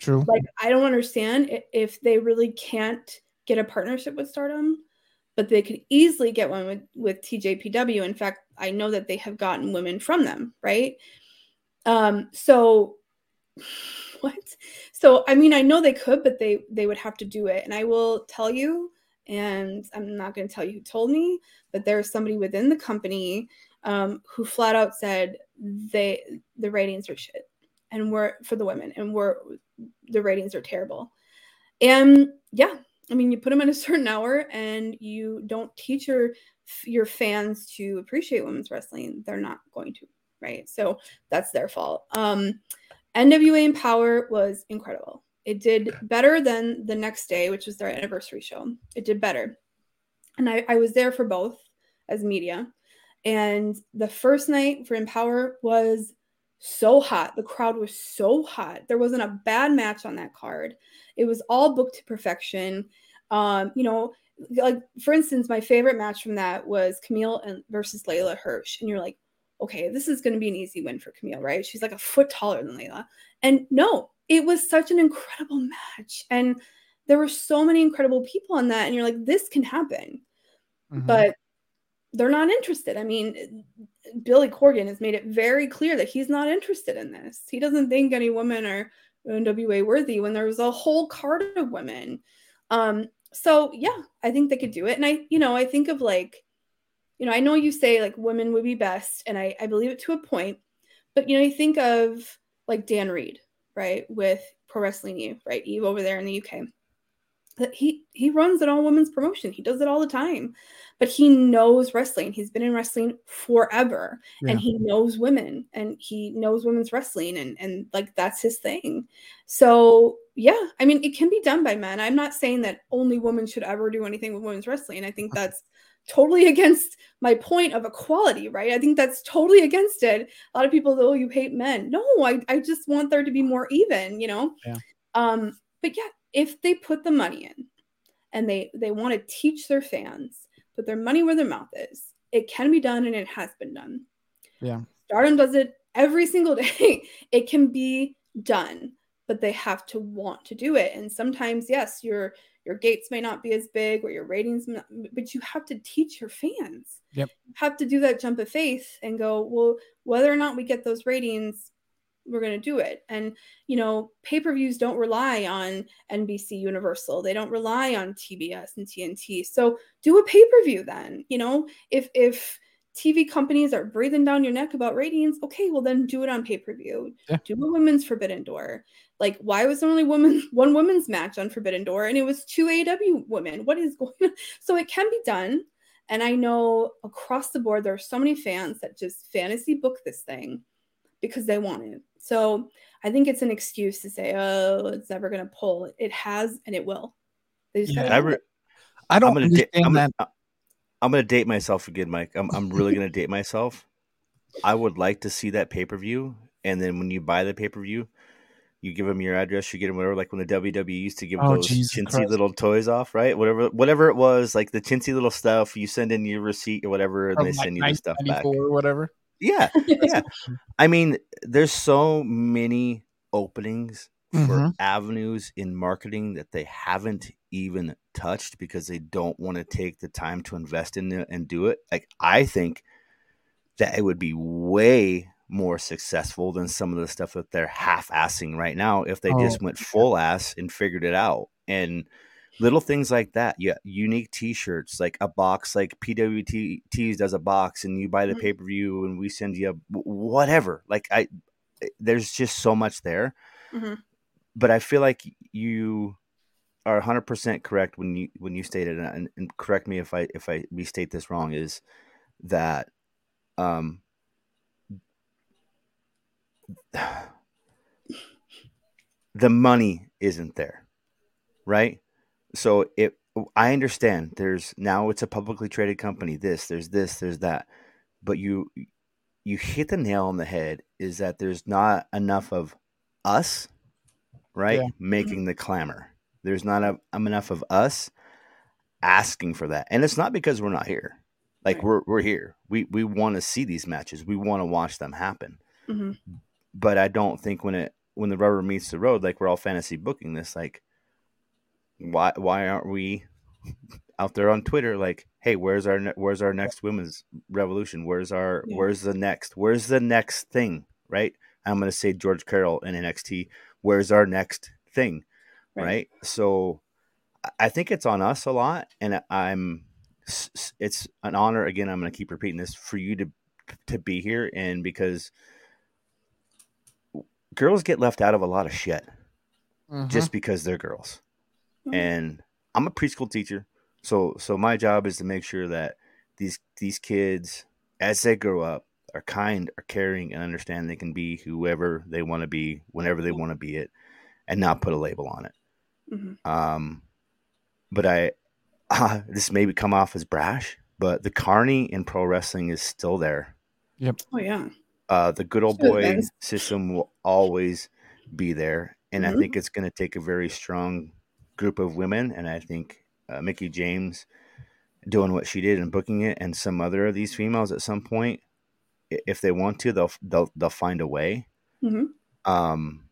True. Like, I don't understand if they really can't get a partnership with Stardom, but they could easily get one with, with TJPW. In fact, I know that they have gotten women from them, right? Um, so *sighs* what? So I mean, I know they could, but they they would have to do it. And I will tell you, and I'm not going to tell you who told me, but there's somebody within the company um, who flat out said they the ratings are shit, and we're for the women, and we're the ratings are terrible. And yeah, I mean, you put them at a *laughs* certain hour, and you don't teach your your fans to appreciate women's wrestling. They're not going to, right? So that's their fault. Um, NWA Empower was incredible. It did better than the next day, which was their anniversary show. It did better. And I, I was there for both as media. And the first night for Empower was so hot. The crowd was so hot. There wasn't a bad match on that card. It was all booked to perfection. Um, you know, like for instance, my favorite match from that was Kamille and versus Leyla Hirsch. And you're like, okay, this is going to be an easy win for Kamille, right? She's like a foot taller than Leyla. And no, it was such an incredible match. And there were so many incredible people on that. And you're like, this can happen. Mm-hmm. But they're not interested. I mean, Billy Corgan has made it very clear that he's not interested in this. He doesn't think any women are NWA worthy when there was a whole card of women. Um, so yeah, I think they could do it. And I, you know, I think of like, you know, I know you say like women would be best, and I, I believe it to a point, but you know, you think of like Dann Read, right, with Pro Wrestling Eve, right, Eve over there in the UK. That he he runs an all women's promotion. He does it all the time, but he knows wrestling. He's been in wrestling forever, yeah. and he knows women, and he knows women's wrestling, and and like that's his thing. So yeah, I mean, it can be done by men. I'm not saying that only women should ever do anything with women's wrestling. I think that's totally against my point of equality, right? I think that's totally against it. A lot of people, oh, you hate men. No, I, I just want there to be more even, you know? Yeah. Um, but yeah, if they put the money in and they they want to teach their fans, put their money where their mouth is, it can be done and it has been done. Yeah. Stardom does it every single *laughs* day. it can be done, but they have to want to do it. And sometimes, yes, you're your gates may not be as big or your ratings but you have to teach your fans. Yep. You have to do that jump of faith and go well whether or not we get those ratings we're going to do it. And you know pay-per-views don't rely on nbc universal. They don't rely on tbs and tnt so do a pay-per-view then you know? If if TV companies are breathing down your neck about ratings, okay, well then do it on pay per view. Yeah. Do a women's Forbidden Door. Like, why was there only woman *laughs* one women's match on Forbidden Door and it was two AEW women? What is going on? *laughs* So it can be done. And I know across the board there are so many fans that just fantasy book this thing because they want it. So I think it's an excuse to say, oh, it's never gonna pull. It has and it will. They just yeah, I, re- I don't I'm understand da- I'm that. Uh, I'm gonna date myself again, Mike. I'm I'm really gonna date myself. I would like to see that pay per view, and then when you buy the pay per view, you give them your address, you get them whatever. Like when the WWE used to give Oh, those Jesus chintzy Christ. little toys off, right? Whatever, whatever it was, like the chintzy little stuff. You send in your receipt or whatever, and From they like send you the stuff back. or whatever. Yeah, *laughs* yeah. I mean, there's so many openings for Mhm. avenues in marketing that they haven't even touched because they don't want to take the time to invest in it and do it. Like I think that it would be way more successful than some of the stuff that they're half-assing right now if they Oh, just went full ass and figured it out. And little things like that. Yeah, unique T-shirts, like a box, like PWTs does a box, and you buy the Mhm. pay per view, and we send you a whatever. Like I, there's just so much there. Mhm. But I feel like you are 100 percent correct when you when you stated, and, and correct me if I if I restate this wrong, is that um *sighs* the money isn't there right? So it i understand there's now it's a publicly traded company this there's this there's that but you you hit the nail on the head is that there's not enough of us, right, Yeah. making the clamor. There's not a, um, enough of us asking for that, and it's not because we're not here. Like we're we're here. We we want to see these matches. We want to watch them happen. hmm But I don't think when it when the rubber meets the road, like we're all fantasy booking this, like why why aren't we *laughs* out there on Twitter like, hey, where's our ne- where's our next women's revolution? Where's our Yeah. where's the next where's the next thing? Right? I'm gonna say George Carroll in NXT. Where's our next thing? Right. Right? So I- think it's on us a lot, and I'm it's an honor again. I'm gonna keep repeating this for you to to be here, and because girls get left out of a lot of shit Mhm. just because they're girls. Mhm. And I'm a preschool teacher, so so my job is to make sure that these these kids, as they grow up, are kind, are caring, and understand they can be whoever they want to be, whenever they want to be it, and not put a label on it. hmm Um, but I, *laughs* uh, this may come off as brash, but the carny in pro wrestling is still there. Yep. Oh yeah. Uh, the good old Sure, boy Vince. system will always be there, and I Mhm. think it's going to take a very strong group of women. And I think uh, Mickie James doing what she did and booking it, and some other of these females at some point, i- if they want to, they'll they'll they'll find a way. hmm Um,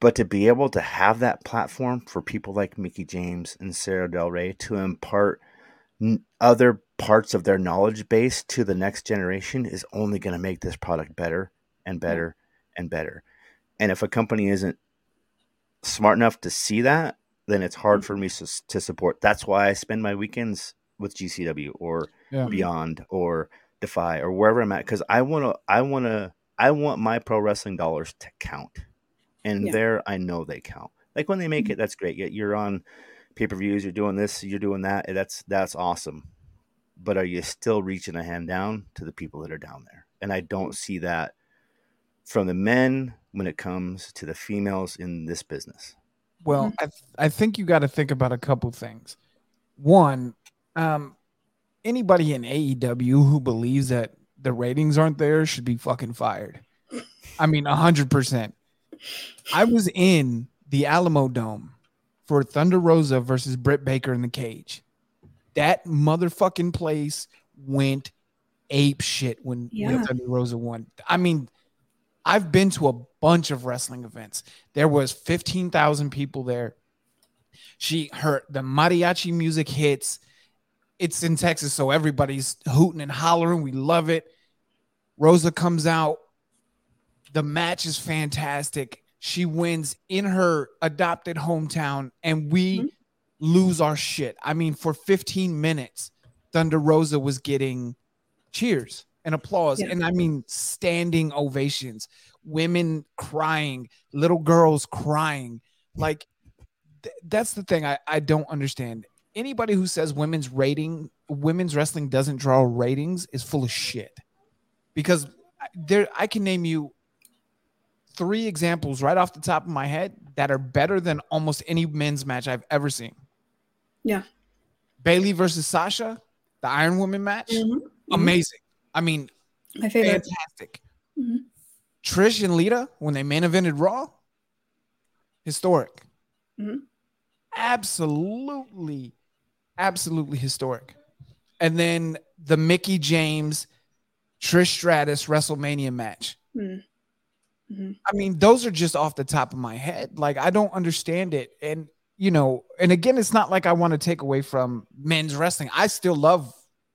but to be able to have that platform for people like Mickie James and Sara Del Rey to impart n- other parts of their knowledge base to the next generation is only going to make this product better and better and better. And if a company isn't smart enough to see that, then it's hard for me to, to support. That's why I spend my weekends with GCW or Yeah. Beyond or Defy or wherever I'm at because I want to. I want to. I want my pro wrestling dollars to count, and Yeah. there I know they count. Like when they make it, that's great. Yeah, You're on pay per views. You're doing this. You're doing that. That's that's awesome. But are you still reaching a hand down to the people that are down there? And I don't see that from the men when it comes to the females in this business. Well, I th- I think you got to think about a couple things. One, um, anybody in AEW who believes that the ratings aren't there should be fucking fired. I mean, hundred percent. I was in the Alamodome for Thunder Rosa versus Britt Baker in the cage. That motherfucking place went ape shit when, when Thunder Rosa won. I mean, I've been to a bunch of wrestling events. There was 15,000 people there. She her the mariachi music hits. It's in Texas, so everybody's hooting and hollering. We love it. Rosa comes out. The match is fantastic. She wins in her adopted hometown, and we mm-hmm. lose our shit. I mean, for 15 minutes, Thunder Rosa was getting cheers and applause. Yeah. And I mean, standing ovations, women crying, little girls crying. Like, th- that's the thing I, I don't understand. Anybody who says women's rating, women's wrestling doesn't draw ratings is full of shit. Because I- there, I can name you three examples right off the top of my head that are better than almost any men's match I've ever seen. Yeah. Bayley versus Sasha, the Iron Woman match, Mhm. amazing. I mean, My favorite. fantastic. Mhm. Trish and Lita when they main evented Raw, historic. Mhm. Absolutely, absolutely historic. And then the Mickie James, Trish Stratus WrestleMania match. Mm. Mhm. I mean, those are just off the top of my head. Like, I don't understand it. And, you know, and again, it's not like I want to take away from men's wrestling. I still love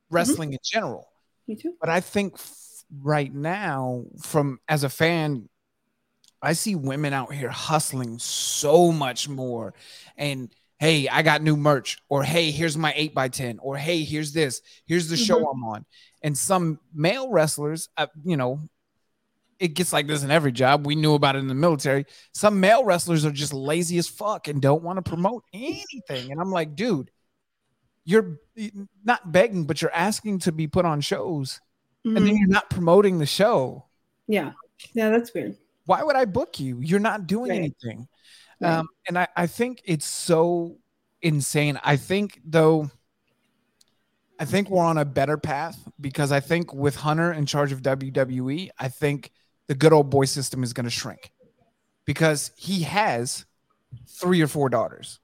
wrestling in general. Me too. But I think f- right now, from as a fan, I see women out here hustling so much more. And hey, I got new merch, or hey, here's my 8 by 10 or hey, here's this, here's the show Mhm. I'm on. And some male wrestlers, uh, you know, it gets like this in every job. We knew about it in the military. Some male wrestlers are just lazy as fuck and don't want to promote anything. And I'm like, dude, you're not begging, but you're asking to be put on shows, and then you're not promoting the show. Yeah. Yeah, that's weird. Why would I book you? You're not doing Right. anything. Right. Um, and I, I think it's so insane. I think though, I think we're on a better path because I think with Hunter in charge of WWE, I think the good old boy system is going to shrink because he has three or four daughters.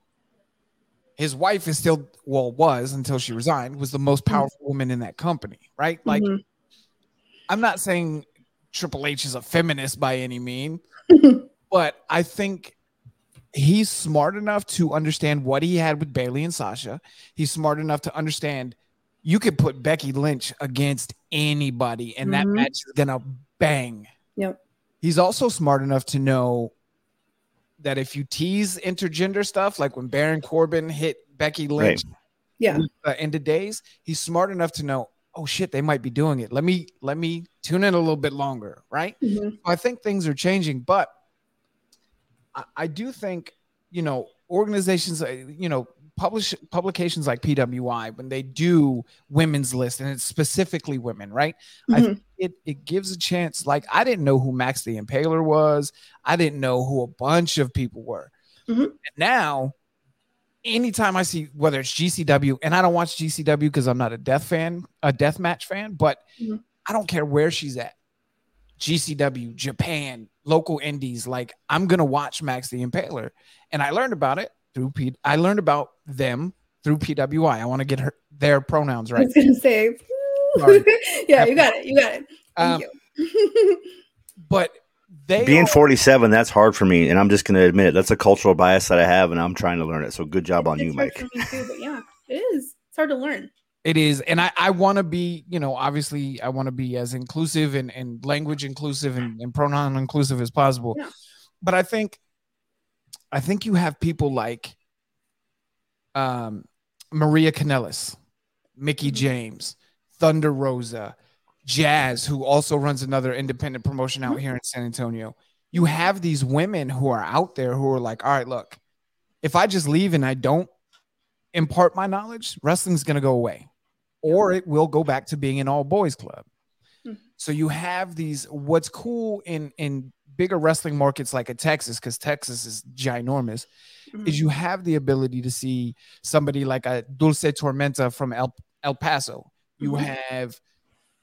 His wife is still, well, was until she resigned, was the most powerful woman in that company, right? Like, Mhm. I'm not saying Triple H is a feminist by any mean, *laughs* but I think he's smart enough to understand what he had with Bayley and Sasha. He's smart enough to understand you could put Becky Lynch against anybody, and that Mhm. match is gonna bang. Yep. He's also smart enough to know that if you tease intergender stuff, like when Baron Corbin hit Becky Lynch Yeah. with, uh, end of days, he's smart enough to know, oh shit, they might be doing it. Let me let me tune in a little bit longer, right? Mhm. I think things are changing, but I, I do think you know organizations, uh, you know, publish publications like PWI when they do women's list and it's specifically women, right? I Mhm. think it it gives a chance. Like I didn't know who Max the Impaler was. I didn't know who a bunch of people were. Mhm. And now, anytime I see whether it's GCW, and I don't watch GCW because I'm not a death fan, a death match fan, but Mhm. I don't care where she's at. GCW, Japan, local indies, like I'm gonna watch Max the Impaler, and I learned about it through P. I learned about them through PWI. I want to get her their pronouns right. I was gonna say. *laughs* Yeah, you got it. You got it. Um, you. *laughs* But they Being are- 47, that's hard for me, and I'm just going to admit it. That's a cultural bias that I have, and I'm trying to learn it. So good job on you, It's hard Mike. for me too, but yeah, it is. It's hard to learn. It is, and I, I want to be, you know, obviously I want to be as inclusive and, and language inclusive and, and pronoun inclusive as possible. Yeah. But I think, I think you have people like, um, Maria Kanellis, Mickie James, Thunder Rosa, Jazz, who also runs another independent promotion out here in San Antonio. You have these women who are out there who are like, all right, look, if I just leave and I don't impart my knowledge, wrestling's going to go away, or it will go back to being an all boys club. Hmm. So you have these. What's cool in in bigger wrestling markets like a Texas, because Texas is ginormous, Mhm. is you have the ability to see somebody like a Dulce Tormenta from El El Paso. You Mhm. have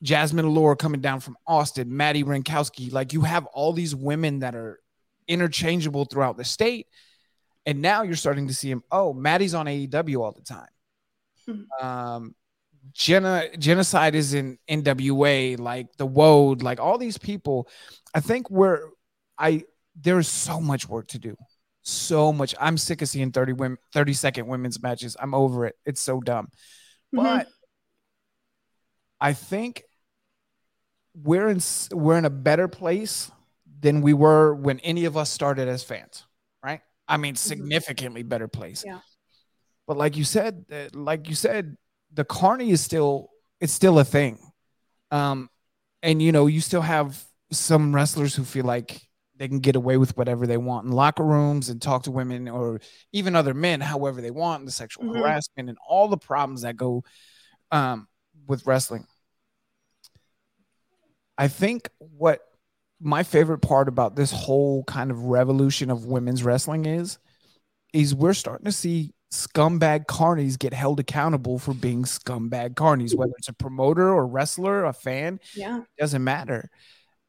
Jazmin Allure coming down from Austin, Madi Wrenkowski. Like you have all these women that are interchangeable throughout the state. And now you're starting to see him. Oh, Madi's on AEW all the time. Mhm. Um, Jenna, genocide is in NWA, like the Woad, like all these people. I think we're, I, there's so much work to do. So much. I'm sick of seeing 30 women, 30 second women's matches. I'm over it. It's so dumb. Mhm. But I think we're in we're in a better place than we were when any of us started as fans? I mean, significantly better place. Yeah. But like you said, uh, like you said, the carney is still it's still a thing. Um, and you know, you still have some wrestlers who feel like they can get away with whatever they want in locker rooms and talk to women or even other men however they want, and the sexual Mhm. harassment and all the problems that go um, with wrestling. I think what my favorite part about this whole kind of revolution of women's wrestling is, is we're starting to see scumbag carnies get held accountable for being scumbag carnies, whether it's a promoter or wrestler, a fan, Yeah. doesn't matter.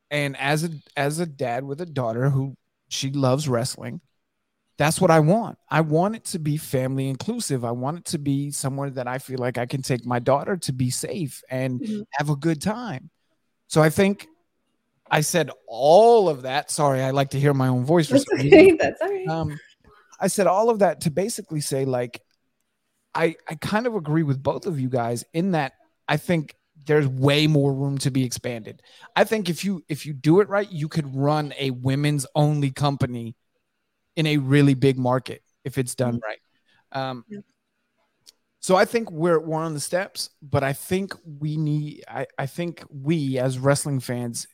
And as a as a dad with a daughter who she loves wrestling, that's what I want. I want it to be family inclusive. I want it to be somewhere that I feel like I can take my daughter to be safe and Mhm. have a good time. So I think I said all of that. Sorry, I like to hear my own voice. That's okay. *laughs* That's all right. Um, I said all of that to basically say, like, I I kind of agree with both of you guys in that I think there's way more room to be expanded. I think if you if you do it right, you could run a women's only company in a really big market if it's done right. Um, Yeah. so I think we're we're on the steps, but I think we need I, I think we as wrestling fans,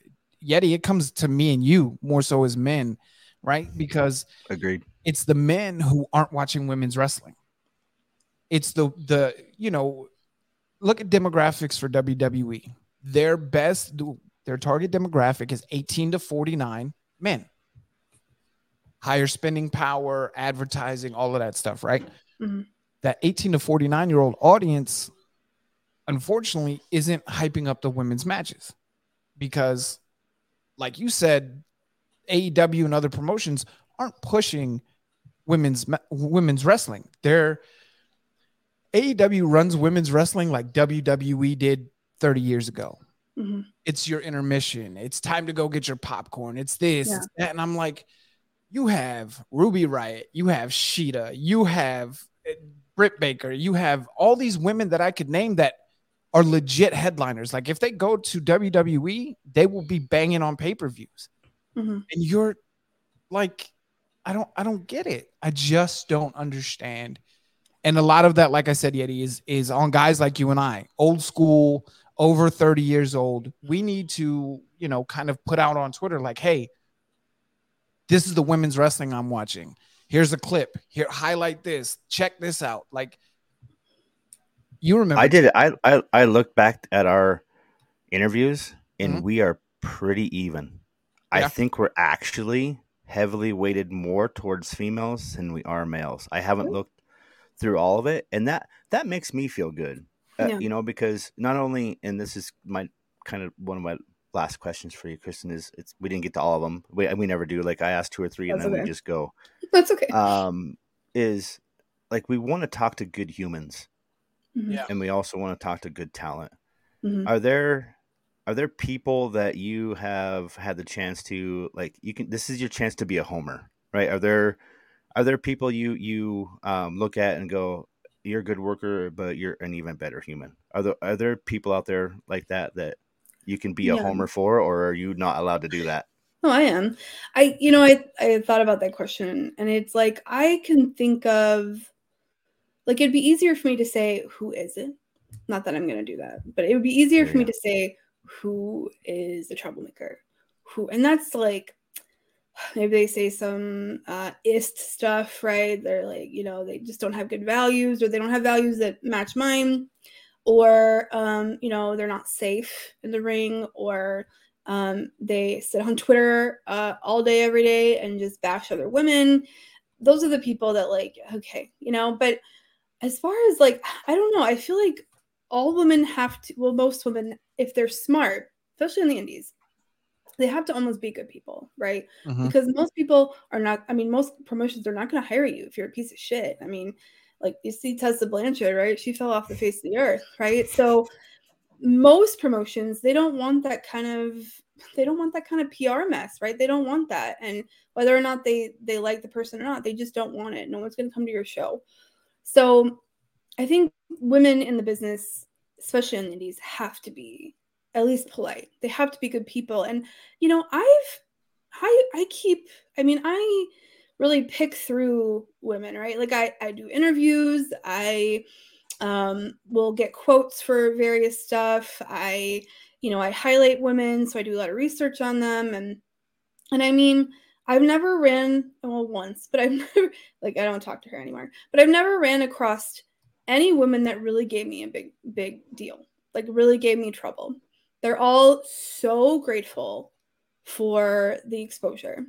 Yeti, it comes to me and you more so as men, right? Because Agreed. it's the men who aren't watching women's wrestling. It's the the you know, look at demographics for WWE. Their best their target demographic is 18 to 49 men. Higher spending power, advertising, all of that stuff, right? Mhm. That 18 to 49 year old audience unfortunately isn't hyping up the women's matches because like you said, AEW and other promotions aren't pushing women's women's wrestling. They're AEW runs women's wrestling like WWE did 30 years ago. Mm-hmm. It's your intermission. It's time to go get your popcorn. It's this, Yeah. it's that. And I'm like, you have Ruby Riot, you have Shida, you have uh, Britt Baker, you have all these women that I could name that are legit headliners. Like if they go to WWE, they will be banging on pay-per-views. Mhm. And you're like, I don't, I don't get it. I just don't understand. And a lot of that, like I said, Yeti, is is on guys like you and I, old school, over 30 years old. We need to, you know, kind of put out on Twitter, like, hey, this is the women's wrestling I'm watching. Here's a clip. Here, highlight this. Check this out. Like, you remember? I did. I I I looked back at our interviews, and Mhm. we are pretty even. I think we're actually heavily weighted more towards females than we are males. I haven't looked through all of it, and that that makes me feel good. Uh, Yeah. You know, because not only, and this is my kind of one of my last questions for you, Kristen. Is it's we didn't get to all of them. We we never do. Like I asked two or three, and then okay. we just go. That's okay. Um, is like we want to talk to good humans. Yeah. and we also want to talk to good talent. Mhm. Are there are there people that you have had the chance to like you can this is your chance to be a homer, right? Are there are there people you you um, look at and go you're a good worker but you're an even better human? Are there are there people out there like that that you can be a homer for or are you not allowed to do that? No, I am. I, you know, I, I thought about that question and it's like, I can think of, like, it'd be easier for me to say, who is it? Not that I'm going to do that, but it would be easier for me to say, who is the troublemaker? Who, and that's like, *sighs* maybe they say some uh, ist stuff, right? They're like, you know, they just don't have good values or they don't have values that match mine or um, you know they're not safe in the ring or um, they sit on twitter uh, all day every day and just bash other women those are the people that like okay you know but as far as like i don't know i feel like all women have to well most women if they're smart especially in the indies they have to almost be good people right Mhm. because most people are not i mean most promotions are not going to hire you if you're a piece of shit i mean like you see Tessa Blanchard, right? She fell off the face of the earth, right? So most promotions, they don't want that kind of they don't want that kind of PR mess, right? They don't want that. And whether or not they they like the person or not, they just don't want it. No one's going to come to your show. So I think women in the business, especially in the indies, have to be at least polite. They have to be good people. And you know, I've I I keep I mean, I really pick through women, right? Like I I do interviews, I um will get quotes for various stuff. I you know, I highlight women, so I do a lot of research on them and and I mean, I've never ran well once, but I've *laughs* never like I don't talk to her anymore. But I've never ran across any woman that really gave me a big big deal. Like really gave me trouble. They're all so grateful for the exposure,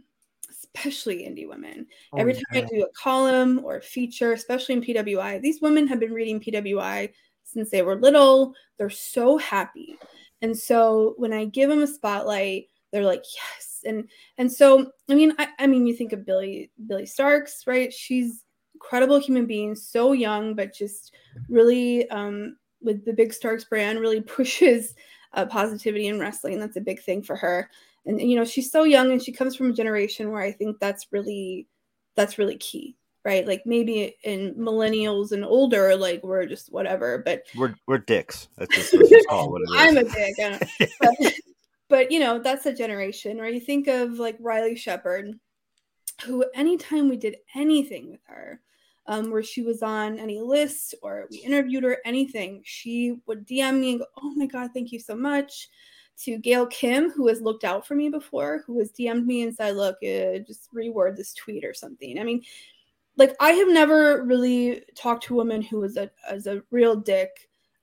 especially indie women. Oh, Every time. I do a column or a feature, especially in PWI, these women have been reading PWI since they were little. They're so happy. And so when I give them a spotlight, they're like, yes. And and so I mean, I, I mean, you think of Billie Billie Starkz, right? She's incredible human being, so young, but just really um with the big Starkz brand, really *laughs* pushes uh, positivity in wrestling. That's a big thing for her. And you know, she's so young and she comes from a generation where I think that's really that's really key, right? Like maybe in millennials and older, like we're just whatever, but We're we're dicks. That's just, let's just what it *laughs* is. I'm a dick. But, but you know, that's a generation. Or you think of like Riley Shepard, who anytime we did anything with her, um, where she was on any list or we interviewed her, anything, she would DM me and go, "Oh my god, thank you so much." To Gail Kim, who has looked out for me before, who has DM'd me and said, "Look, uh, just reword this tweet or something." I mean, like I have never really talked to a woman who was a as a real dick.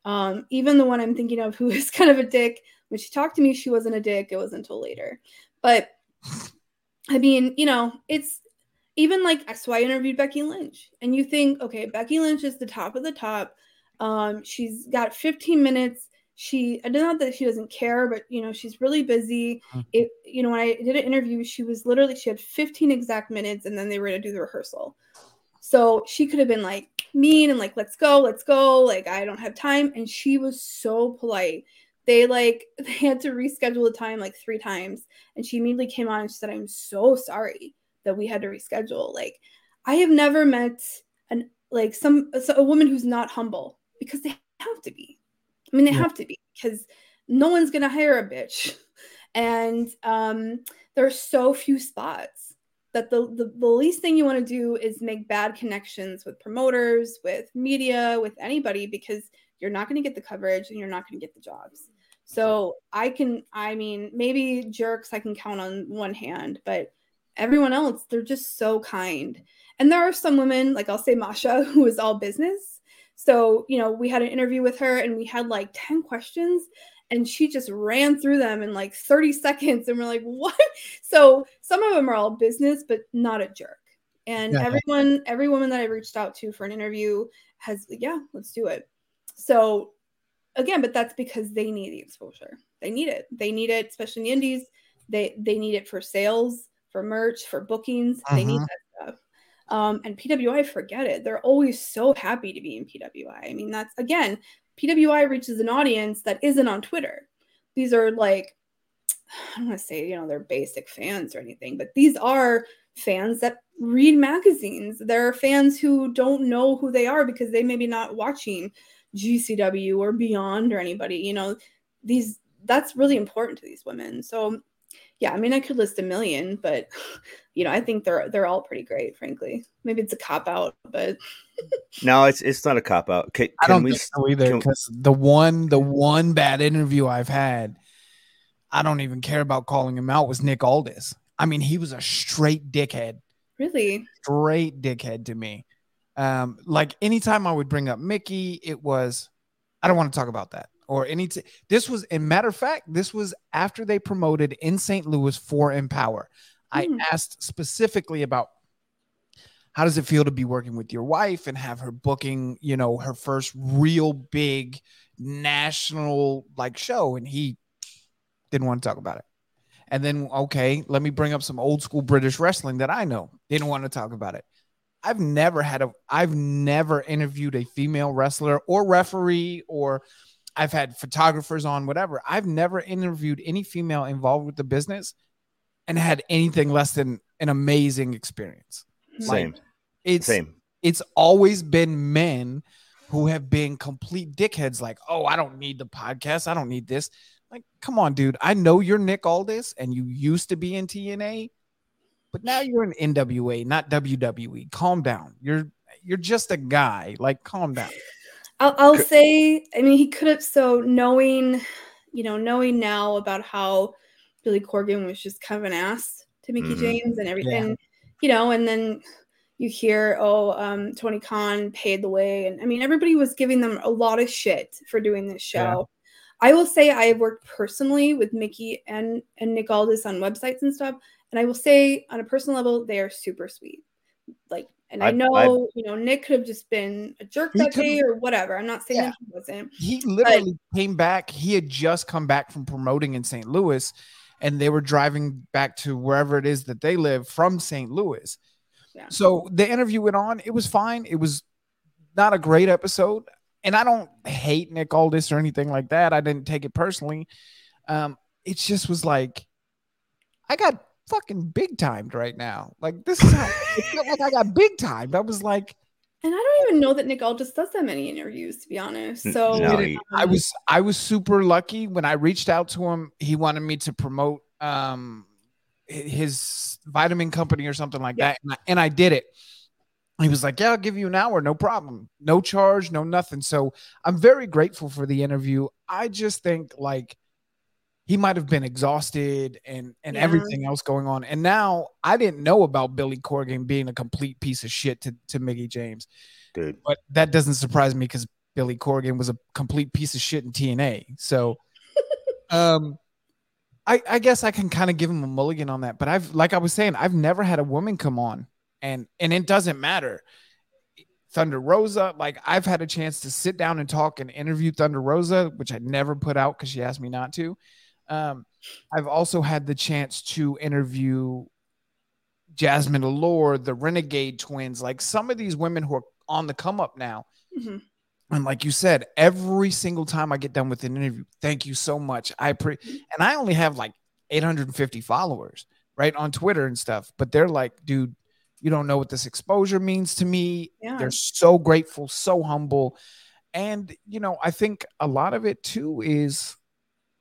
Um, even the one I'm thinking of who *laughs* is kind of a dick, when she talked to me, she wasn't a dick. It wasn't until later. But I mean, you know, it's even like so I interviewed Becky Lynch, and you think, okay, Becky Lynch is the top of the top. Um, she's got 15 minutes. she not know that she doesn't care, but you know, she's really busy. Mhm. It you know, when I did an interview, she was literally she had 15 exact minutes and then they were gonna do the rehearsal. So she could have been like mean and like, let's go, let's go. Like, I don't have time. And she was so polite. They like *laughs* they had to reschedule the time like three times. And she immediately came on and she said, I'm so sorry that we had to reschedule. Like, I have never met an like some so a woman who's not humble because they have to be. I mean, they Yeah. have to be because no one's gonna hire a bitch. *laughs* And um, there are so few spots that the, the, the least thing you want to do is make bad connections with promoters, with media, with anybody because you're not going to get the coverage and you're not going to get the jobs. So I can, I mean, maybe jerks I can count on one hand, but everyone else, they're just so kind. And there are some women, like I'll say Masha, *laughs* who is all business. So, you know, we had an interview with her and we had like 10 questions and she just ran through them in like 30 seconds. And we're like, what? *laughs* So some of them are all business, but not a jerk. And Yeah. everyone, every woman that I reached out to for an interview has, yeah, let's do it. So again, but that's because they need the exposure. They need it. They need it, especially in the indies. They they need it for sales, for merch, for bookings. They need Mhm. that stuff. Um, and PWI, forget it. They're always so happy to be in PWI. I mean, that's again, PWI reaches an audience that isn't on Twitter. These are like, I don't want to say, you know, they're basic fans or anything, but these are fans that read magazines. There are fans who don't know who they are because they maybe not watching GCW or Beyond or anybody. You know, these that's really important to these women. So yeah, I mean I could list a million, but *laughs* you know, I think they're they're all pretty great, frankly. Maybe it's a cop out, but *laughs* No, it's it's not a cop out. Can, I don't we? think so either can- because the one the one bad interview I've had, I don't even care about calling him out was Nick Aldis. I mean, he was a straight dickhead, really, straight dickhead to me. Um, like anytime I would bring up Mickie, it was, I don't want to talk about that. Or any, t- this was, in matter of fact, this was after they promoted in St. Louis for Empower. I Hmm. asked specifically about how does it feel to be working with your wife and have her booking, you know, her first real big national like show, and he didn't want to talk about it. And then, okay, let me bring up some old school British wrestling that I know. Didn't want to talk about it. I've never had a, I've never interviewed a female wrestler or referee, or I've had photographers on, whatever. I've never interviewed any female involved with the business and had anything less than an amazing experience. Same. It's Same. it's always been men who have been complete dickheads like, "Oh, I don't need the podcast. I don't need this." Like, come on, dude. I know you're Nick Aldis and you used to be in TNA, but now you're in NWA, not WWE. Calm down. You're you're just a guy. Like, calm down. I'll, I'll say, I mean, he could have. So knowing, you know, knowing now about how Billy Corgan was just kind of an ass to Mickie Mhm. James and everything, you know, and then you hear, oh, um, Tony Khan paid the way, and I mean, everybody was giving them a lot of shit for doing this show. Yeah. I will say I have worked personally with Mickie and and Nick Aldis on websites and stuff, and I will say on a personal level, they are super sweet. Like, and I I've- know, I've- you know, Nick could have just been a jerk that day or whatever. I'm not saying Yeah. that he wasn't. He literally came back. He had just come back from promoting in St. Louis, and they were driving back to wherever it is that they live from St. Louis. Yeah. So the interview went on. It was fine. It was not a great episode. And I don't hate Nick Aldis or anything like that. I didn't take it personally. Um, it just was like, I got fucking big timed right now. Like this is how it felt like I got big timed. I was like, And I don't even know that Nick Aldis does that many interviews, to be honest. So no, he- I was I was super lucky when I reached out to him. He wanted me to promote um his vitamin company or something like Yeah. that, and I, and I did it. He was like, "Yeah, I'll give you an hour, no problem, no charge, no nothing." So I'm very grateful for the interview. I just think like he might have been exhausted and and Yeah. everything else going on. And now I didn't know about Billy Corgan being a complete piece of shit to to Mickie James dude. but that doesn't surprise me because Billy Corgan was a complete piece of shit in TNA. So, *laughs* um, I I guess I can kind of give him a mulligan on that. But I've like I was saying, I've never had a woman come on, and and it doesn't matter. Thunder Rosa. Like I've had a chance to sit down and talk and interview Thunder Rosa, which I never put out because she asked me not to. Um, I've also had the chance to interview Jazmin Allure, the Renegade Twins, like some of these women who are on the come up now. Mm-hmm. And like you said, every single time I get done with an interview, thank you so much. I pre and I only have like 850 followers, right, on Twitter and stuff. But they're like, dude, you don't know what this exposure means to me. Yeah. They're so grateful, so humble. And you know, I think a lot of it too is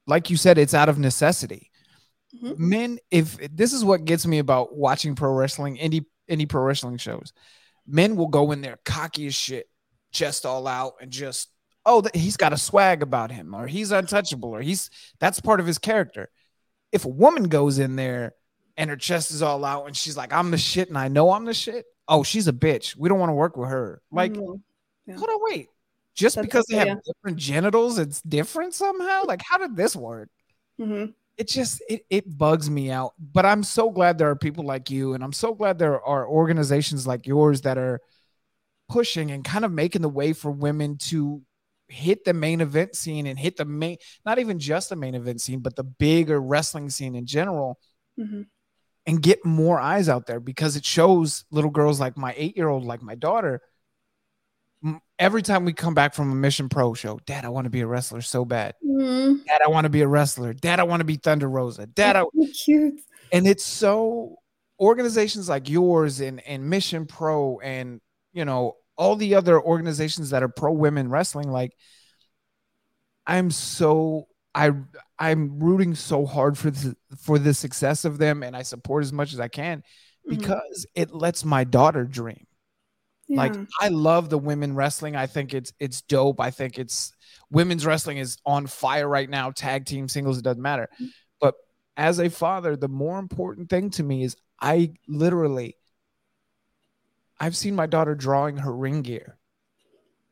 like you said, it's out of necessity. Mm-hmm. Men, if this is what gets me about watching pro wrestling, indie indie pro wrestling shows, men will go in there cocky as shit, chest all out, and just oh, he's got a swag about him, or he's untouchable, or he's that's part of his character. If a woman goes in there and her chest is all out and she's like, I'm the shit and I know I'm the shit, oh, she's a bitch. We don't want to work with her. Like, Mhm. Yeah. hold on, wait. Just That's because they have yeah. different genitals, it's different somehow. Like, how did this work? Mhm. It just it it bugs me out. But I'm so glad there are people like you, and I'm so glad there are organizations like yours that are pushing and kind of making the way for women to hit the main event scene and hit the main not even just the main event scene, but the bigger wrestling scene in general Mhm. and get more eyes out there because it shows little girls like my eight year old, like my daughter. Every time we come back from a Mission Pro show, Dad, I want to be a wrestler so bad. Mhm. Dad, I want to be a wrestler. Dad, I want to be Thunder Rosa. Dad, I, cute. and it's so organizations like yours and and Mission Pro and you know all the other organizations that are pro women wrestling like I'm so I I'm rooting so hard for the for the success of them and I support as much as I can Mhm. because it lets my daughter dream. Like I love the women wrestling. I think it's it's dope. I think it's women's wrestling is on fire right now. Tag team, singles, it doesn't matter. But as a father, the more important thing to me is I literally I've seen my daughter drawing her ring gear.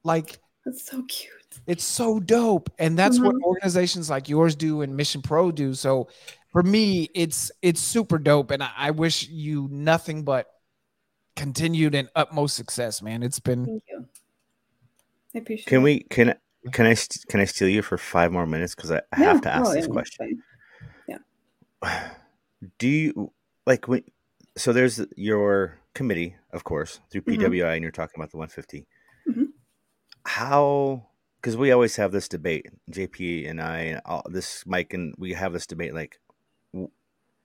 Like That's so cute. it's so dope. And that's what Mhm. organizations like yours do and Mission Pro do. So for me, it's it's super dope. And I, I wish you nothing but continued and utmost success, man. It's been Thank you. I appreciate Can we can can I can I steal you for five more minutes because I, I Yeah. have to ask Oh, this yeah, question. Yeah. *sighs* Do you like when? So there's your committee, of course, through. PWI, and you're talking about the 150. Mhm. How? Because we always have this debate, JP and I, and all, this Mike, and we have this debate. Like, w-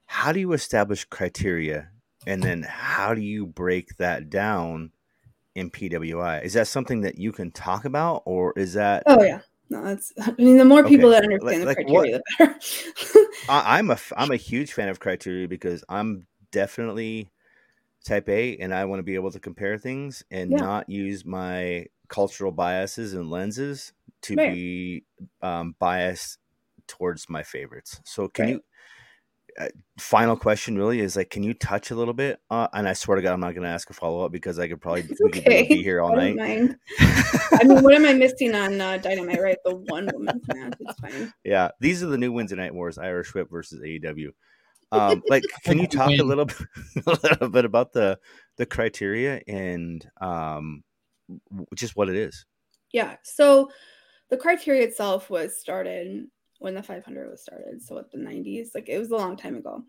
how do you establish criteria, and then how do you break that down in PWI? Is that something that you can talk about, or is that? Oh yeah. No, that's I mean the more people Okay, that understand like- the like criteria the better. I, I'm a I'm a huge fan of criteria because I'm definitely type A, and I want to be able to compare things and Yeah. not use my cultural biases and lenses to Right. be um, biased towards my favorites. So, can Right. you? Uh, final question really is like, can you touch a little bit? Uh, and I swear to God, I'm not going to ask a follow up because I could probably *laughs* It's could okay. be here all night. mind. *laughs* I mean, what am I missing on uh, Dynamite? Right, the one woman's match. It's fine. Yeah, these are the new wins Wednesday Night Wars: Irish Whip versus AEW. Um, like, *laughs* can you talk a little, bit, a little bit about the the criteria and um, just what it is? Yeah. So the criteria itself was started when the 500 was started. So at the 90s, like it was a long time ago.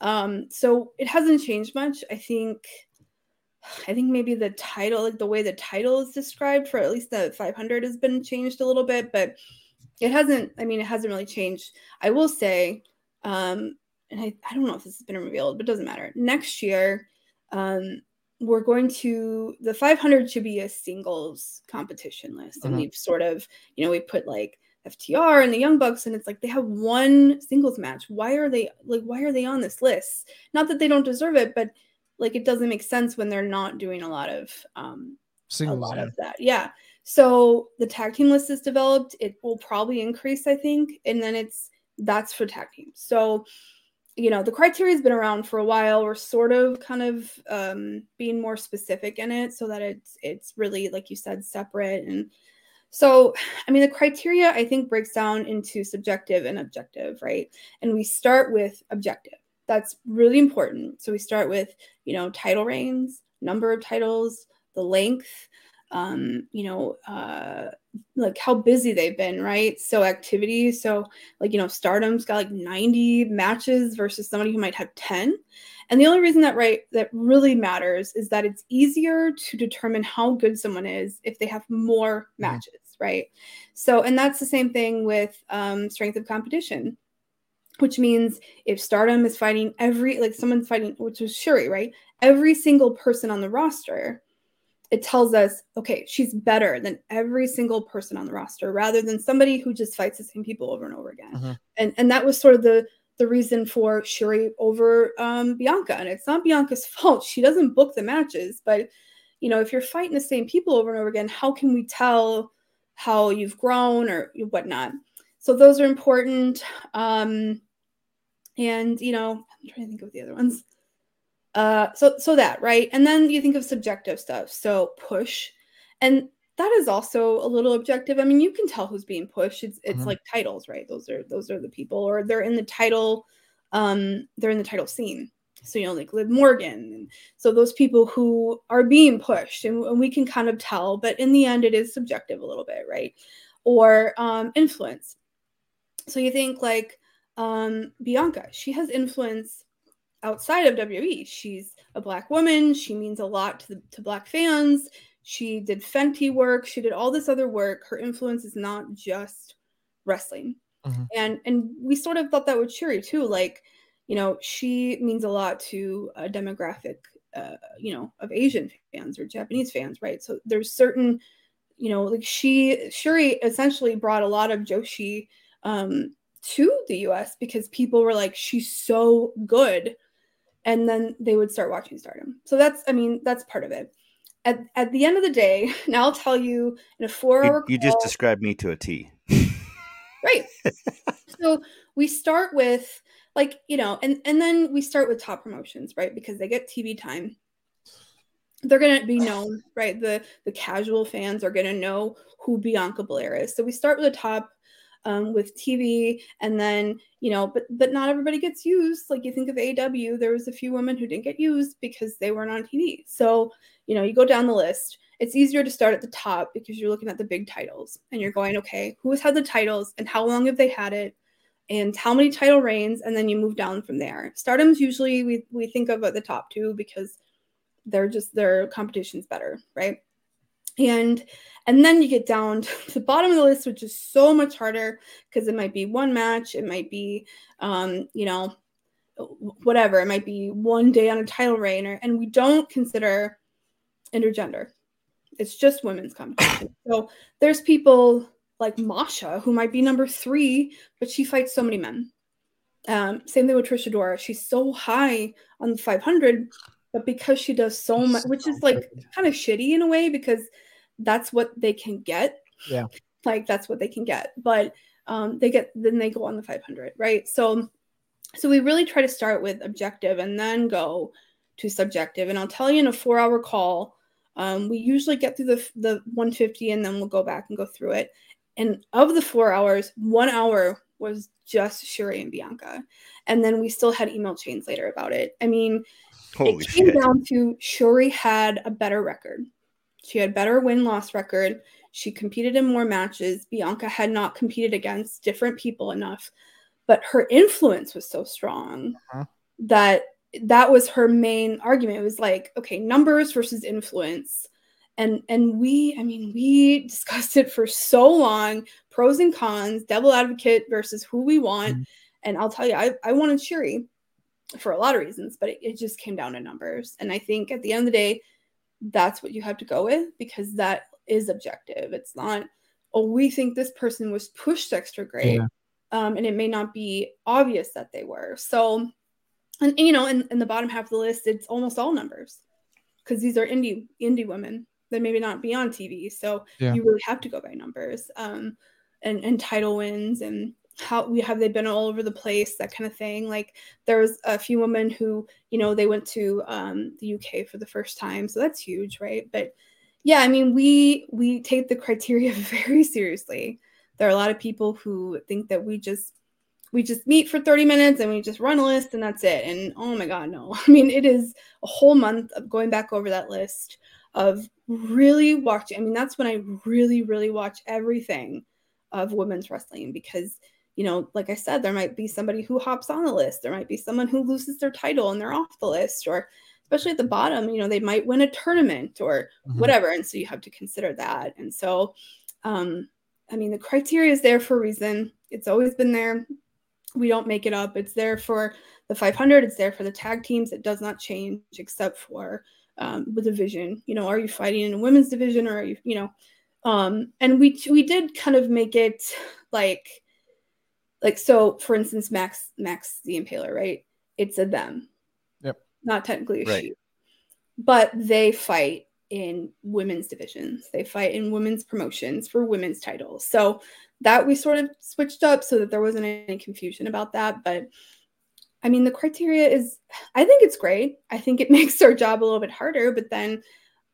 Um, so it hasn't changed much. I think. I think maybe the title, like the way the title is described for at least the 500 has been changed a little bit, but it hasn't, I mean, it hasn't really changed. I will say, um, and I, I don't know if this has been revealed, but it doesn't matter. Next year, um, we're going to the 500 should be a singles competition list and Mhm. we've sort of you know we put like ftr and the young bucks and it's like they have one singles match. Why are they like why are they on this list? Not that they don't deserve it but like it doesn't make sense when they're not doing a lot of um a lot yeah. of that. Yeah. So the tag team list is developed. It will probably increase i think and then it's that's for tag teams. So you know the criteria has been around for a while. We're sort of kind of um, being more specific in it so that it's it's really like you said separate and so i mean the criteria i think breaks down into subjective and objective right? And we start with objective. That's really important. So we start with you know title reigns number of titles the length um, you know, uh, like how busy they've been, right? So activity, so like you know, Stardom's got like 90 matches versus somebody who might have 10. And the only reason that right that really matters is that it's easier to determine how good someone is if they have more matches, right? So, and that's the same thing with um, strength of competition which means if Stardom is fighting every like someone's fighting, which was Syuri, right? Every single person on the roster, it tells us, okay, she's better than every single person on the roster, rather than somebody who just fights the same people over and over again. Mm-hmm. And and that was sort of the the reason for Syuri over um, Bianca, and it's not Bianca's *laughs* fault. She doesn't book the matches, but you know, if you're fighting the same people over and over again, how can we tell how you've grown or whatnot? So those are important. Um, and you know i'm trying to think of the other ones. Uh so so that right? And then you think of subjective stuff. So push. And that is also a little objective. I mean you can tell who's being pushed. It's it's Mhm. like titles right? Those are those are the people or they're in the title um they're in the title scene so you know like liv morgan and so those people who are being pushed and, and we can kind of tell but in the end it is subjective a little bit right or um influence so you think like um, Bianca, she has influence outside of WWE. She's a black woman. She means a lot to, the, to black fans. She did Fenty work. She did all this other work. Her influence is not just wrestling. Mhm. And and we sort of thought that with Syuri too. Like, you know, she means a lot to a demographic, uh, you know, of Asian fans or Japanese fans, right? So there's certain, you know, like she Syuri essentially brought a lot of Joshi um, to the US because people were like, she's so good. And then they would start watching Stardom. So that's, I mean, that's part of it. At, at the end of the day, *laughs* now I'll tell you in a four You, you just described me to a T. Right. *laughs* so we start with like, you know, and and then we start with top promotions, right? Because they get TV time. They're gonna be known, right? The the casual fans are gonna know who Bianca Belair is. So we start with the top um, with TV, and then you know, but but not everybody gets used. Like you think of AW, there was a few women who didn't get used because they weren't on TV. So you know, you go down the list. It's easier to start at the top because you're looking at the big titles and you're going, okay, who has had the titles and how long have they had it, and how many title reigns, and then you move down from there. Stardom's usually we we think of at the top two because they're just their competition's better, right? and and then you get down to the bottom of the list which is so much harder because it might be one match it might be um you know whatever it might be one day on a title reign or, and we don't consider intergender it's just women's competition so there's people like masha who might be number three but she fights so many men um, same thing with Trisha Dora. She's so high on the 500, but because she does so much, which is like kind of shitty in a way because that's what they can get. Yeah. Like that's what they can get. But um, they get then they go on the 500, right? So so we really try to start with objective and then go to subjective. And I'll tell you in a four hour call, um, we usually get through the the 150 and then we'll go back and go through it. And of the four hours, one hour was just Syuri and Bianca. And then we still had email chains later about it. I mean, Holy it came shit. down to Syuri had a better record. She had better win loss record. She competed in more matches. Bianca had not competed against different people enough, but her influence was so strong Uh-huh. that that was her main argument. It was like, okay, numbers versus influence. And and we, I mean, we *laughs* discussed it for so long, pros and cons, devil advocate versus who we want. And I'll tell you, I, I wanted Syuri for a lot of reasons, but it, it just came down to numbers. And I think at the end of the day, that's what you have to go with because that is objective. It's not, oh, we think this person was pushed extra great. Yeah. Um, and it may not be obvious that they were. So, and you know, in, in the bottom half of the list, it's almost all numbers because these are indie indie women that maybe not be on TV. So Yeah. you really have to go by numbers. Um, and and title wins and how we have they been all over the place that kind of thing like there was a few women who you know they went to um, the uk for the first time so that's huge right but yeah i mean we we take the criteria *laughs* very seriously there are a lot of people who think that we just we just meet for 30 minutes and we just run a list and that's it and oh my god no *laughs* i mean it is a whole month of going back over that list of really watching. I mean, that's when I really, really watch everything of women's wrestling because, you know, like I said, there might be somebody who hops on the list, there might be someone who loses their title and they're off the list, or especially at the bottom, you know, they might win a tournament or Mhm. whatever. And so you have to consider that. And so, um, I mean, the criteria is there for a reason. It's always been there. We don't make it up. It's there for the 500. It's there for the tag teams. It does not change except for um, the division. You know, are you fighting in a women's division or are you, you know, um, and we we did kind of make it like, like so. For instance, Max Max the Impaler, right? It's a them, Yep. not technically a Right. she, but they fight in women's divisions. They fight in women's promotions for women's titles. So that we sort of switched up so that there wasn't any confusion about that. But I mean, the criteria is, I think it's great. I think it *laughs* makes our job a little bit harder, but then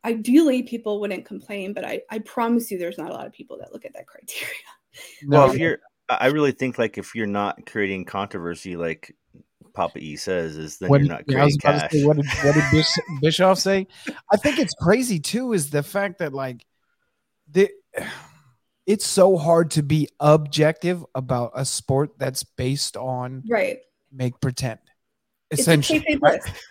ideally people wouldn't complain. But I, I promise you, there's not a lot of people that look at that *laughs* criteria. Well, if you're, I I really think like if you're not creating controversy, like Papa E says, is then What you're did- not yeah, creating about cash. say, what did, what did Bish, *laughs* Bischoff say? I think it's crazy too. Is the fact that like the it's so hard to be objective about a sport that's based on Right. Make pretend. It's a Essentially, kayfabe right? list.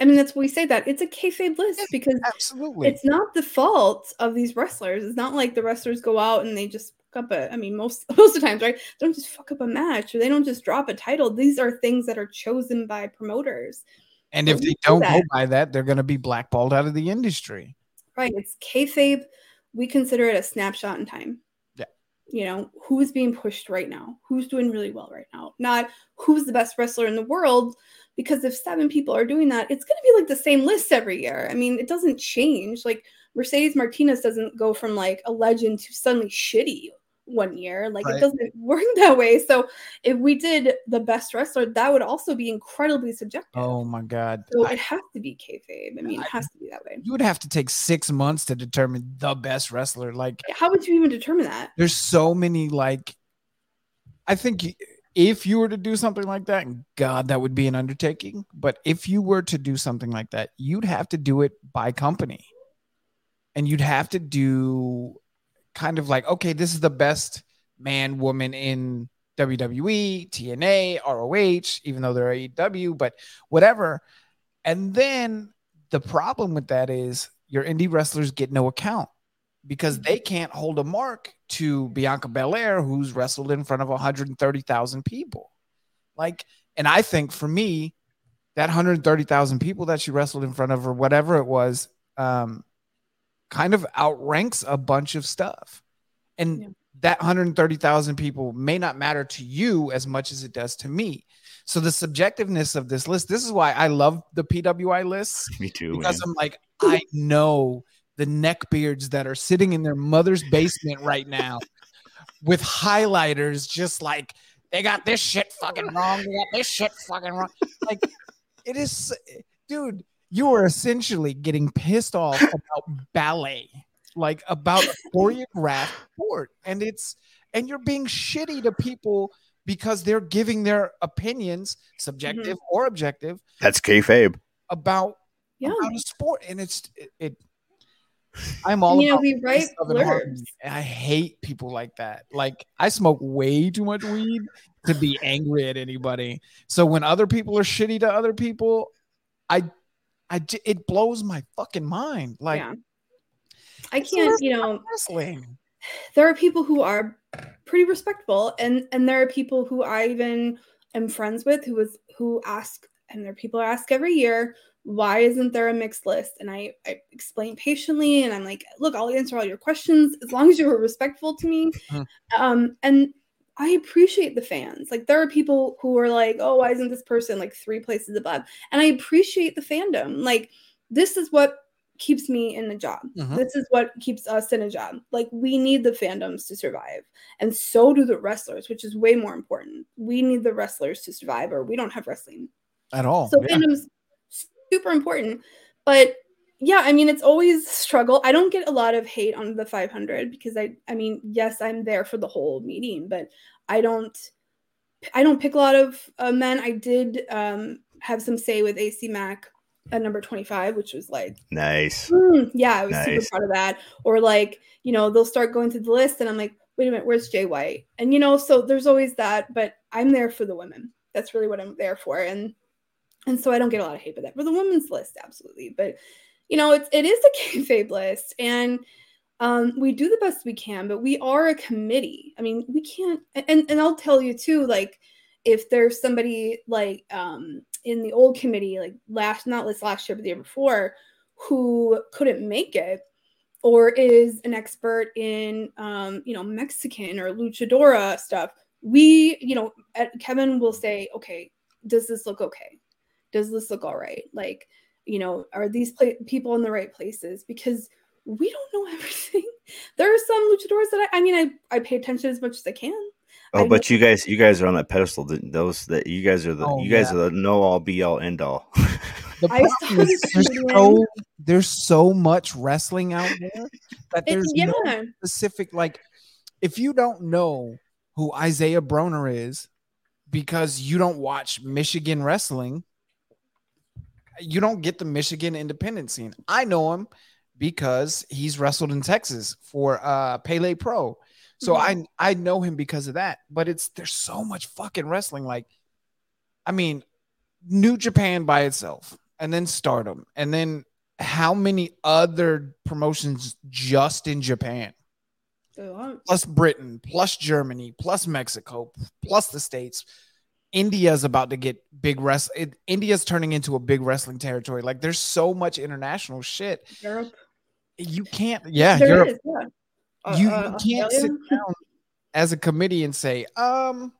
I- mean, that's why we say that. It's a kayfabe list because absolutely. it's not the fault of these wrestlers. It's not like the wrestlers go out and they just fuck up a. I mean, most *laughs* most of the times, right? They don't just fuck up a match or they don't just drop a title. These are things that are chosen by promoters. And But if they do don't go by that, they're going to be blackballed out of the industry. Right. It's kayfabe. We consider it a snapshot in time. You know, who's being pushed right now? Who's doing really well right now? Not who's the best wrestler in the world. Because if seven people are doing that, it's going to be like the same list every year. I mean, it doesn't change. Like Mercedes Martinez doesn't go from like a legend to suddenly shitty one year. Like Right. it doesn't *laughs* work that way. So if we did the best wrestler, that would also be incredibly subjective. Oh my God. So it has to be kayfabe. I mean, it has to be that way. You would have to take six months to determine the best wrestler. Like, How would you even determine that? there's so many, like, I think if you were to do something like that, God, that would be an undertaking. But if you were to do something like that, you'd have to do it by company. And you'd have to do kind of like, okay, this is the best man, woman in WWE, TNA, ROH, even though they're AEW, but whatever. And then the problem with that is your indie wrestlers get no account because they can't hold a mark to Bianca Belair, who's wrestled in front of 130,000 people. Like, and I think for me, that 130,000 people that she wrestled in front of, or whatever it was, um, kind of outranks a bunch of stuff. And that 130,000 people may not matter to you as much as it does to me. So the subjectiveness of this list, this is why I love the PWI lists *laughs* Me too. because man. I'm like, I know the neckbeards that are sitting in their mother's basement right now with highlighters, just like they got this shit fucking wrong. They got this shit fucking wrong. Like, it is, dude, you are essentially getting pissed off about ballet, like about a choreographed sport. And it's, and you're being shitty to people because they're giving their opinions, subjective mm-hmm. or objective, That's kayfabe. about Yeah. about a sport, and it's it. it I'm all And, you know, we peace, write love, and harmony, blurbs. and I hate people like that. Like I smoke way too much weed to be angry at anybody. So when other people are shitty to other people, I, I j- it blows my fucking mind. Like Yeah. I can't, you know, wrestling. there are people who are pretty respectful, and and there are people who I even am friends with who is who ask and there are people who ask every year why isn't there a mixed list and I, I explain patiently and I'm like look I'll answer all your questions as long as you were respectful to me Mhm. um and I appreciate the fans like there are people who are like oh why isn't this person like three places above and I appreciate the fandom like this is what keeps me in the job. Mhm. This is what keeps us in a job. Like we need the fandoms to survive. And so do the wrestlers, which is way more important. We need the wrestlers to survive or we don't have wrestling. at all. So Yeah. fandoms super important. But yeah, I mean it's always struggle. I don't get a lot of hate on the 500 because I I mean, yes, I'm there for the whole meeting, but I don't I don't pick a lot of uh, men. I did um have some say with AC Mack at number 25, which was like, Nice. mm, yeah, I was Nice. super proud of that. Or like, you know, they'll start going through the list and I'm like, wait a minute, where's Jay White? And you know, so there's always that, but I'm there for the women. That's really what I'm there for. And and so I don't get a lot of hate for that. For the women's list, absolutely. But you know, it's it is a *laughs* kayfabe list, and um, we do the best we can. But we are a committee. I mean, we can't. And and I'll tell you too, like if there's somebody like um in the old committee, like last not this last year, but the year before, who couldn't make it or is an expert in um, you know Mexican or luchadora stuff, we you know Kevin will say, okay, does this look okay? Does this look all right? Like you know, are these pla- people in the right places? Because we don't know *laughs* everything. There are some luchadoras that I, I mean, I I pay attention as much as I can. Oh, I but you guys, you guys are on that pedestal. th- Those that you guys are the, Oh, you guys yeah. are the know all, be all, end all. *laughs* The I problem is there's so there's so much wrestling out there that It- there's no specific like if you don't know who Isaiah Broner is because you don't watch Michigan wrestling, you don't get the Michigan independent scene. I know him because he's wrestled in Texas for uh Pele Pro. So Mhm. I I know him because of that. But it's there's so much fucking wrestling. Like, I mean, New Japan by itself, and then Stardom, and then how many other promotions just in Japan? Plus Britain, plus Germany, plus Mexico, plus the States. India's about to get big rest. It, India's turning into a big wrestling territory. Like there's so much international shit. Europe. You can't. Yeah, There Europe. is, yeah. Uh, you, uh, you can't sit down as a committee and say, um,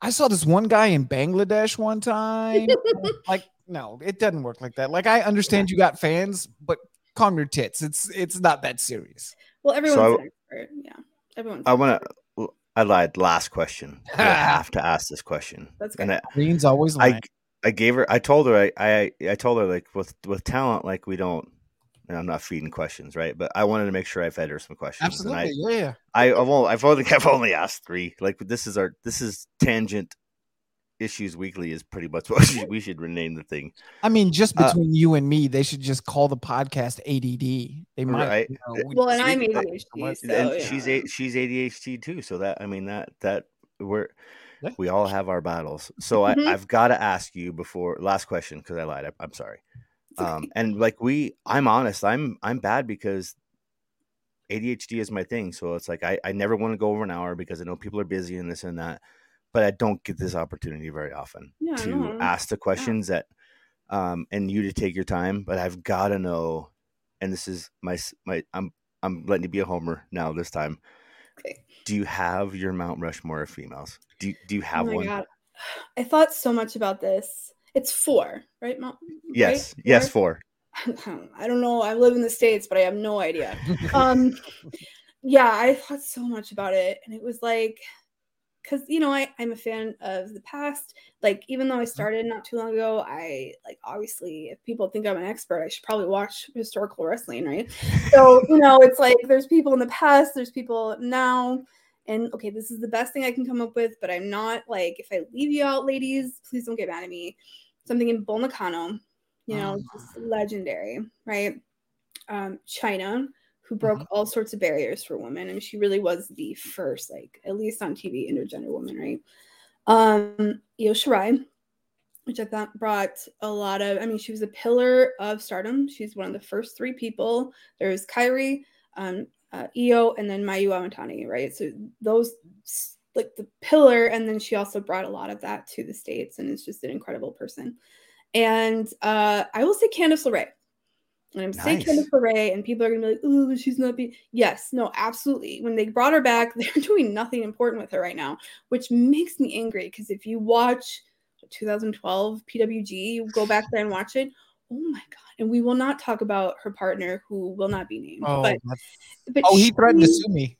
I saw this one guy in Bangladesh one time. *laughs* like, no, it doesn't work like that. Like, I understand you got fans, but calm your tits. It's it's not that serious. Well, everyone's I- an expert. Yeah, everyone's. I want to. I lied. Last question. *laughs* I have to ask this question. That's good. And good. I, Green's always I, lying. I gave her. I told her. I, I, I told her like with with talent, like we don't. And I'm not feeding questions, right? But I wanted to make sure I fed her some questions. and I- Absolutely, yeah. I, I've only, I've only, *laughs* I've only asked three. Like this is our, this is tangent issues weekly is pretty much *laughs* what we should, we should rename the thing. I mean, just Uh, between you and me, they should just call the podcast ADD. They might. Right. you know, Well, and I'm See, uh, ADHD, so and yeah. she's a, she's ADHD too. So that I mean that that we're Yeah. we all have our battles. So I, Mhm. I've got to ask you before last question because I lied. I, I'm sorry. Um, and like we, I'm honest. I'm I'm bad because ADHD is my thing. So it's like I, I never want to go over an hour because I know people are busy and this and that. But I don't get this opportunity very often Yeah, to no. ask the questions that um and you to take your time. But I've got to know, and this is my my I'm I'm letting you be a homer now this time. Okay. Do you have your Mount Rushmore of females? Do you, do you have oh my one? god, *sighs* I thought so much about this. It's four, right? Mom? Yes, Right? yes, four. *laughs* I don't know. I live in the states, but I have no idea. um, *laughs* yeah, I thought so much about it, and it was like, because you know, I I'm a fan of the past. Like, even though I started not too long ago, I like obviously, if people think I'm an expert, I should probably watch historical wrestling, right? So *laughs* you know, it's like there's people in the past, there's people now. And okay, this is the best thing I can come up with, but I'm not like if I leave you out, ladies, please don't get mad at me. Something in Bull Nakano, you know, just legendary, right? Um, Chyna, who broke all sorts of barriers for women. Mean, she really was the first, like, at least on TV, intergender woman, right? Um, Io Shirai, which I thought brought a lot of, I mean, she was a pillar of stardom. She's one of the first three people. There's Kairi, um, uh, Io, and then Mayu Iwatani, right? So those, like the pillar, and then she also brought a lot of that to the States and is just an incredible person. And uh, I will say Candice LeRae. And I'm saying. Candice LeRae, and people are gonna be like, "Oh, but she's not being." Yes, no, absolutely. When they brought her back, *laughs* they're doing nothing important with her right now, which makes me angry. Because if you watch 2012 PWG, you go back there and watch it. Oh my god! And we will not talk about her partner, who will not be named. Oh, but, but oh, he threatened to sue me.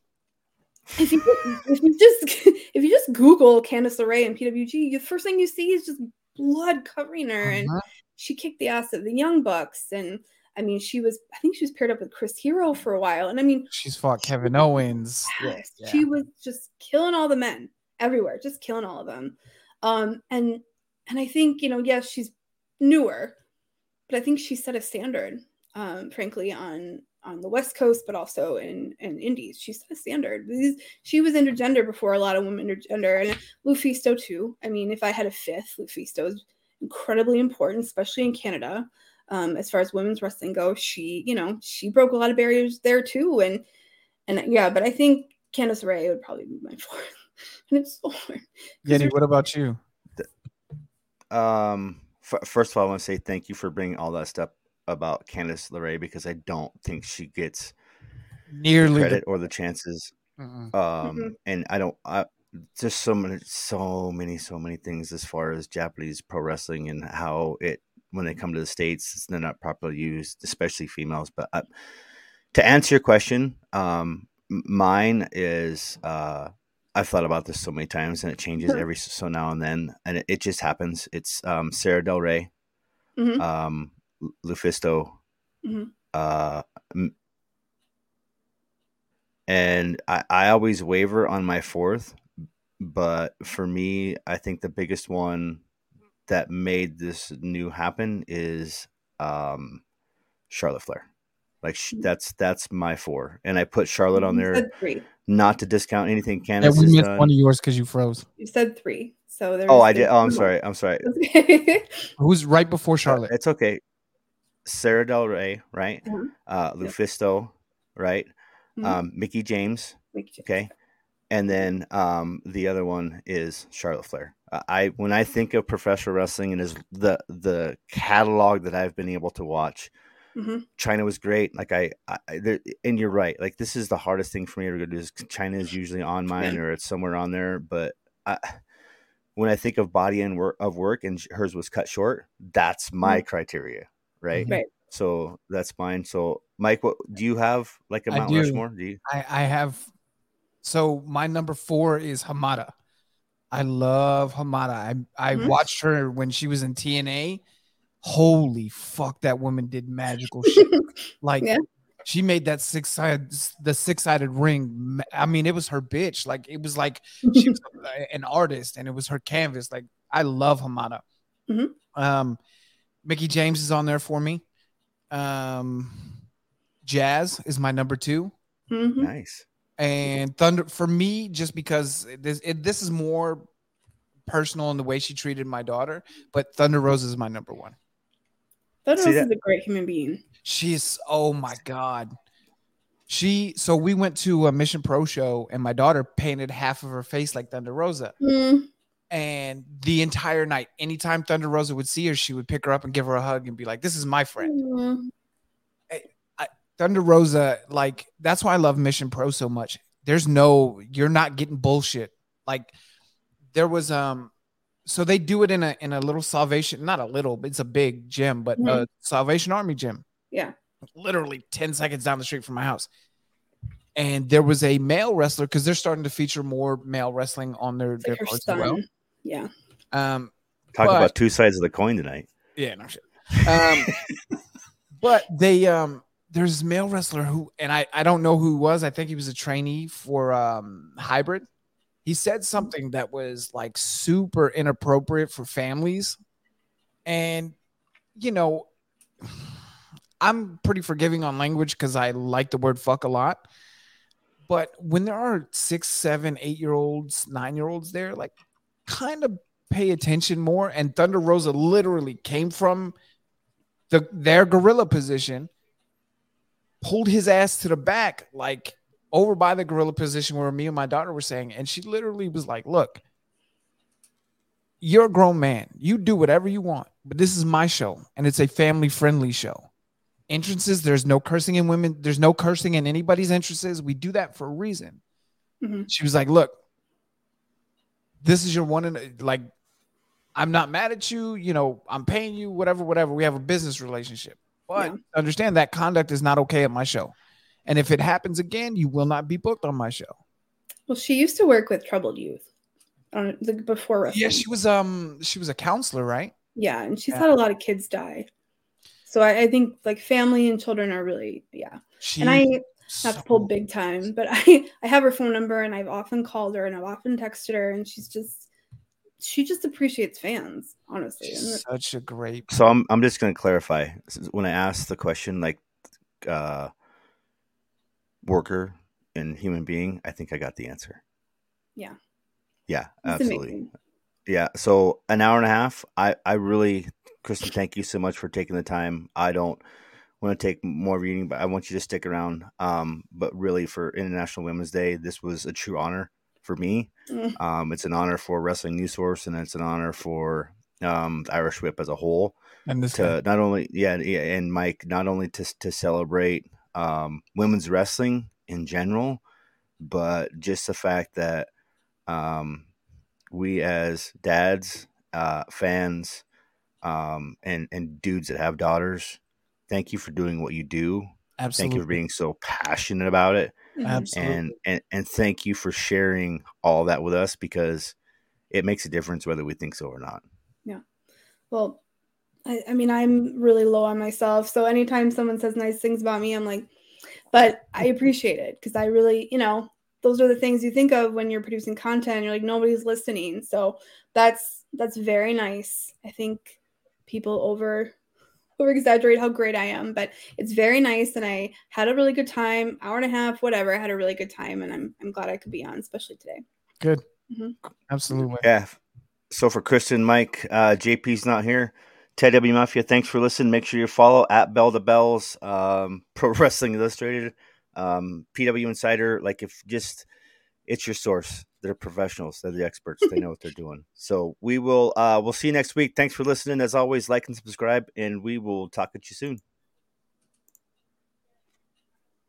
if you if you just if you just *laughs* Google Candice LeRae and PWG, the first thing you see is just blood covering her, and Uh-huh. she kicked the ass of the Young Bucks, and I mean, she was I think she was paired up with Chris Hero for a while, and I mean, She's fought Kevin Owens. yes, Yeah. she was just killing all the men everywhere, just killing all of them, um, and and I think you know, yes, she's newer, but I think she set a standard, um, frankly, on on the West Coast, but also in in Indies. She set a standard. These, she was intergender before a lot of women intergender, and Lufisto too. I mean, if I had a fifth, Lufisto is incredibly important, especially in Canada. Um, as far as women's wrestling goes, she, you know, she broke a lot of barriers there too, and and yeah, but I think Candice Ray would probably be my *laughs* fourth. and it's so hard. 'cause Yeti, there's- what about you? Um, f- first of all, I want to say thank you for bringing all that stuff about Candice LeRae because I don't think she gets Nearly the the- credit or the chances. Mm-mm. Um, Mhm. and I don't. I, just so many, so many, so many things as far as Japanese pro wrestling and how it when they come to the states, they're not properly used, especially females. But uh, to answer your question, um, mine is uh, I've thought about this so many times, and it changes *laughs* every so now and then, and it, it just happens. It's um, Sara Del Rey, Mhm. um, Lufisto, Mhm. uh, m- and I, I always waver on my fourth, but for me, I think the biggest one that made this new happen is um, Charlotte Flair. Like sh- that's that's my four, and I put Charlotte on there three. not to discount anything Yeah, Candice we has missed done. one of yours because you froze. You said three. So there. Oh, I did. Oh, I'm sorry. I'm sorry. *laughs* Who's right before Charlotte? It's okay. Sara Del Rey, right? Mhm. Uh, Lufisto, right? Mhm. Um, Mickie James, Mickie James. okay, and then um, the other one is Charlotte Flair. Uh, I when I think of professional wrestling and is the the catalog that I've been able to watch, Mhm. Chyna was great. Like I, I there, and you're right. Like this is the hardest thing for me to do. Is Chyna is usually on mine Yeah. or it's somewhere on there. But I, when I think of body and work of work, and hers was cut short, that's my criteria, right? Right. So that's mine. So Mike, what do you have? Like a I Mount do. Rushmore? Do you? I, I have. So my number four is Hamada. I love Hamada. I I Mhm. watched her when she was in TNA. Holy fuck, that woman did magical shit. *laughs* Like Yeah. she made that six sided the six sided ring. I mean, it was her bitch. Like it was like she was *laughs* an artist and it was her canvas. Like I love Hamada. Mhm. Um, Mickie James is on there for me. Um, Jazz is my number two Mhm. Nice. And Thunder for me just because this it, this is more personal in the way she treated my daughter, but Thunder Rosa is my number one. Thunder See Rose that- is a great human being. She's oh my god. She so we went to a Mission Pro show and my daughter painted half of her face like Thunder Rosa. Mm, And the entire night, anytime Thunder Rosa would see her, she would pick her up and give her a hug and be like, This is my friend. mm, Thunder Rosa, like that's why I love Mission Pro so much. There's no, you're not getting bullshit. Like there was um so they do it in a in a little salvation, not a little, but it's a big gym, but a Mhm. Salvation Army gym, Yeah. literally 10 seconds down the street from my house. And there was a male wrestler because they're starting to feature more male wrestling on their, It's their cards as well. Yeah. Um, Talk But- about two sides of the coin tonight. yeah, no shit. Um, *laughs* but they um there's this male wrestler who and I I don't know who he was. I think he was a trainee for um hybrid. He said something that was like super inappropriate for families. And you know, I'm pretty forgiving on language because I like the word fuck a lot. But when there are six, seven, eight year olds, nine year olds there, like kind of pay attention more. And Thunder Rosa literally came from the their gorilla position, pulled his ass to the back, like over by the gorilla position where me and my daughter were saying, and she literally was like, "Look, you're a grown man. You do whatever you want, but this is my show, and it's a family friendly show." Entrances, there's no cursing in women, there's no cursing in anybody's entrances. We do that for a reason. Mhm. She was like, Look, this is your one and like I'm not mad at you, you know, I'm paying you, whatever, whatever. We have a business relationship. But Yeah. understand that conduct is not okay at my show. And if it happens again, you will not be booked on my show. Well, she used to work with troubled youth on the before wrestling. Yeah, she was um she was a counselor, right? Yeah, and she's Yeah. had a lot of kids die. So I, I think like family and children are really yeah. She and I pull so- big time, but *laughs* I I have her phone number and I've often called her and I've often texted her and she's just she just appreciates fans, honestly. She's such a great. So I'm I'm just going to clarify when I asked the question like uh worker and human being, I think I got the answer. yeah. Yeah, It's absolutely. amazing. Yeah, so an hour and a half. I I really Kristen, thank you so much for taking the time. I don't want to take more of your evening, but I want you to stick around. Um, but really for International Women's Day, this was a true honor for me. Mm. Um, it's an honor for Wrestling News Source, and it's an honor for um, the Irish Whip as a whole. And this to not only yeah, yeah, and Mike, not only to to celebrate um, women's wrestling in general, but just the fact that um, we as dads, uh, fans, um, and and dudes that have daughters, thank you for doing what you do. Absolutely. Thank you for being so passionate about it. Absolutely. And, and and thank you for sharing all that with us because it makes a difference whether we think so or not. Yeah. Well, I, I mean, I'm really low on myself. So anytime someone says nice things about me, I'm like, but I appreciate it because I really, you know, those are the things you think of when you're producing content. You're like, nobody's listening. So that's that's very nice. I think people over over exaggerate how great I am, but it's very nice and I had a really good time, hour and a half, whatever. I had a really good time and I'm I'm glad I could be on, especially today. Good. Mhm. Absolutely. Yeah. So for Kristen, Mike, uh, JP's not here. Ted W Mafia, thanks for listening. Make sure you follow at Bell to Belles, um, *laughs* Pro Wrestling Illustrated, um, PW Insider. Like if just it's your source. They're professionals. They're the experts. They know what they're doing. *laughs* So we will uh we'll see you next week. Thanks for listening. As always, like and subscribe, and we will talk at you soon.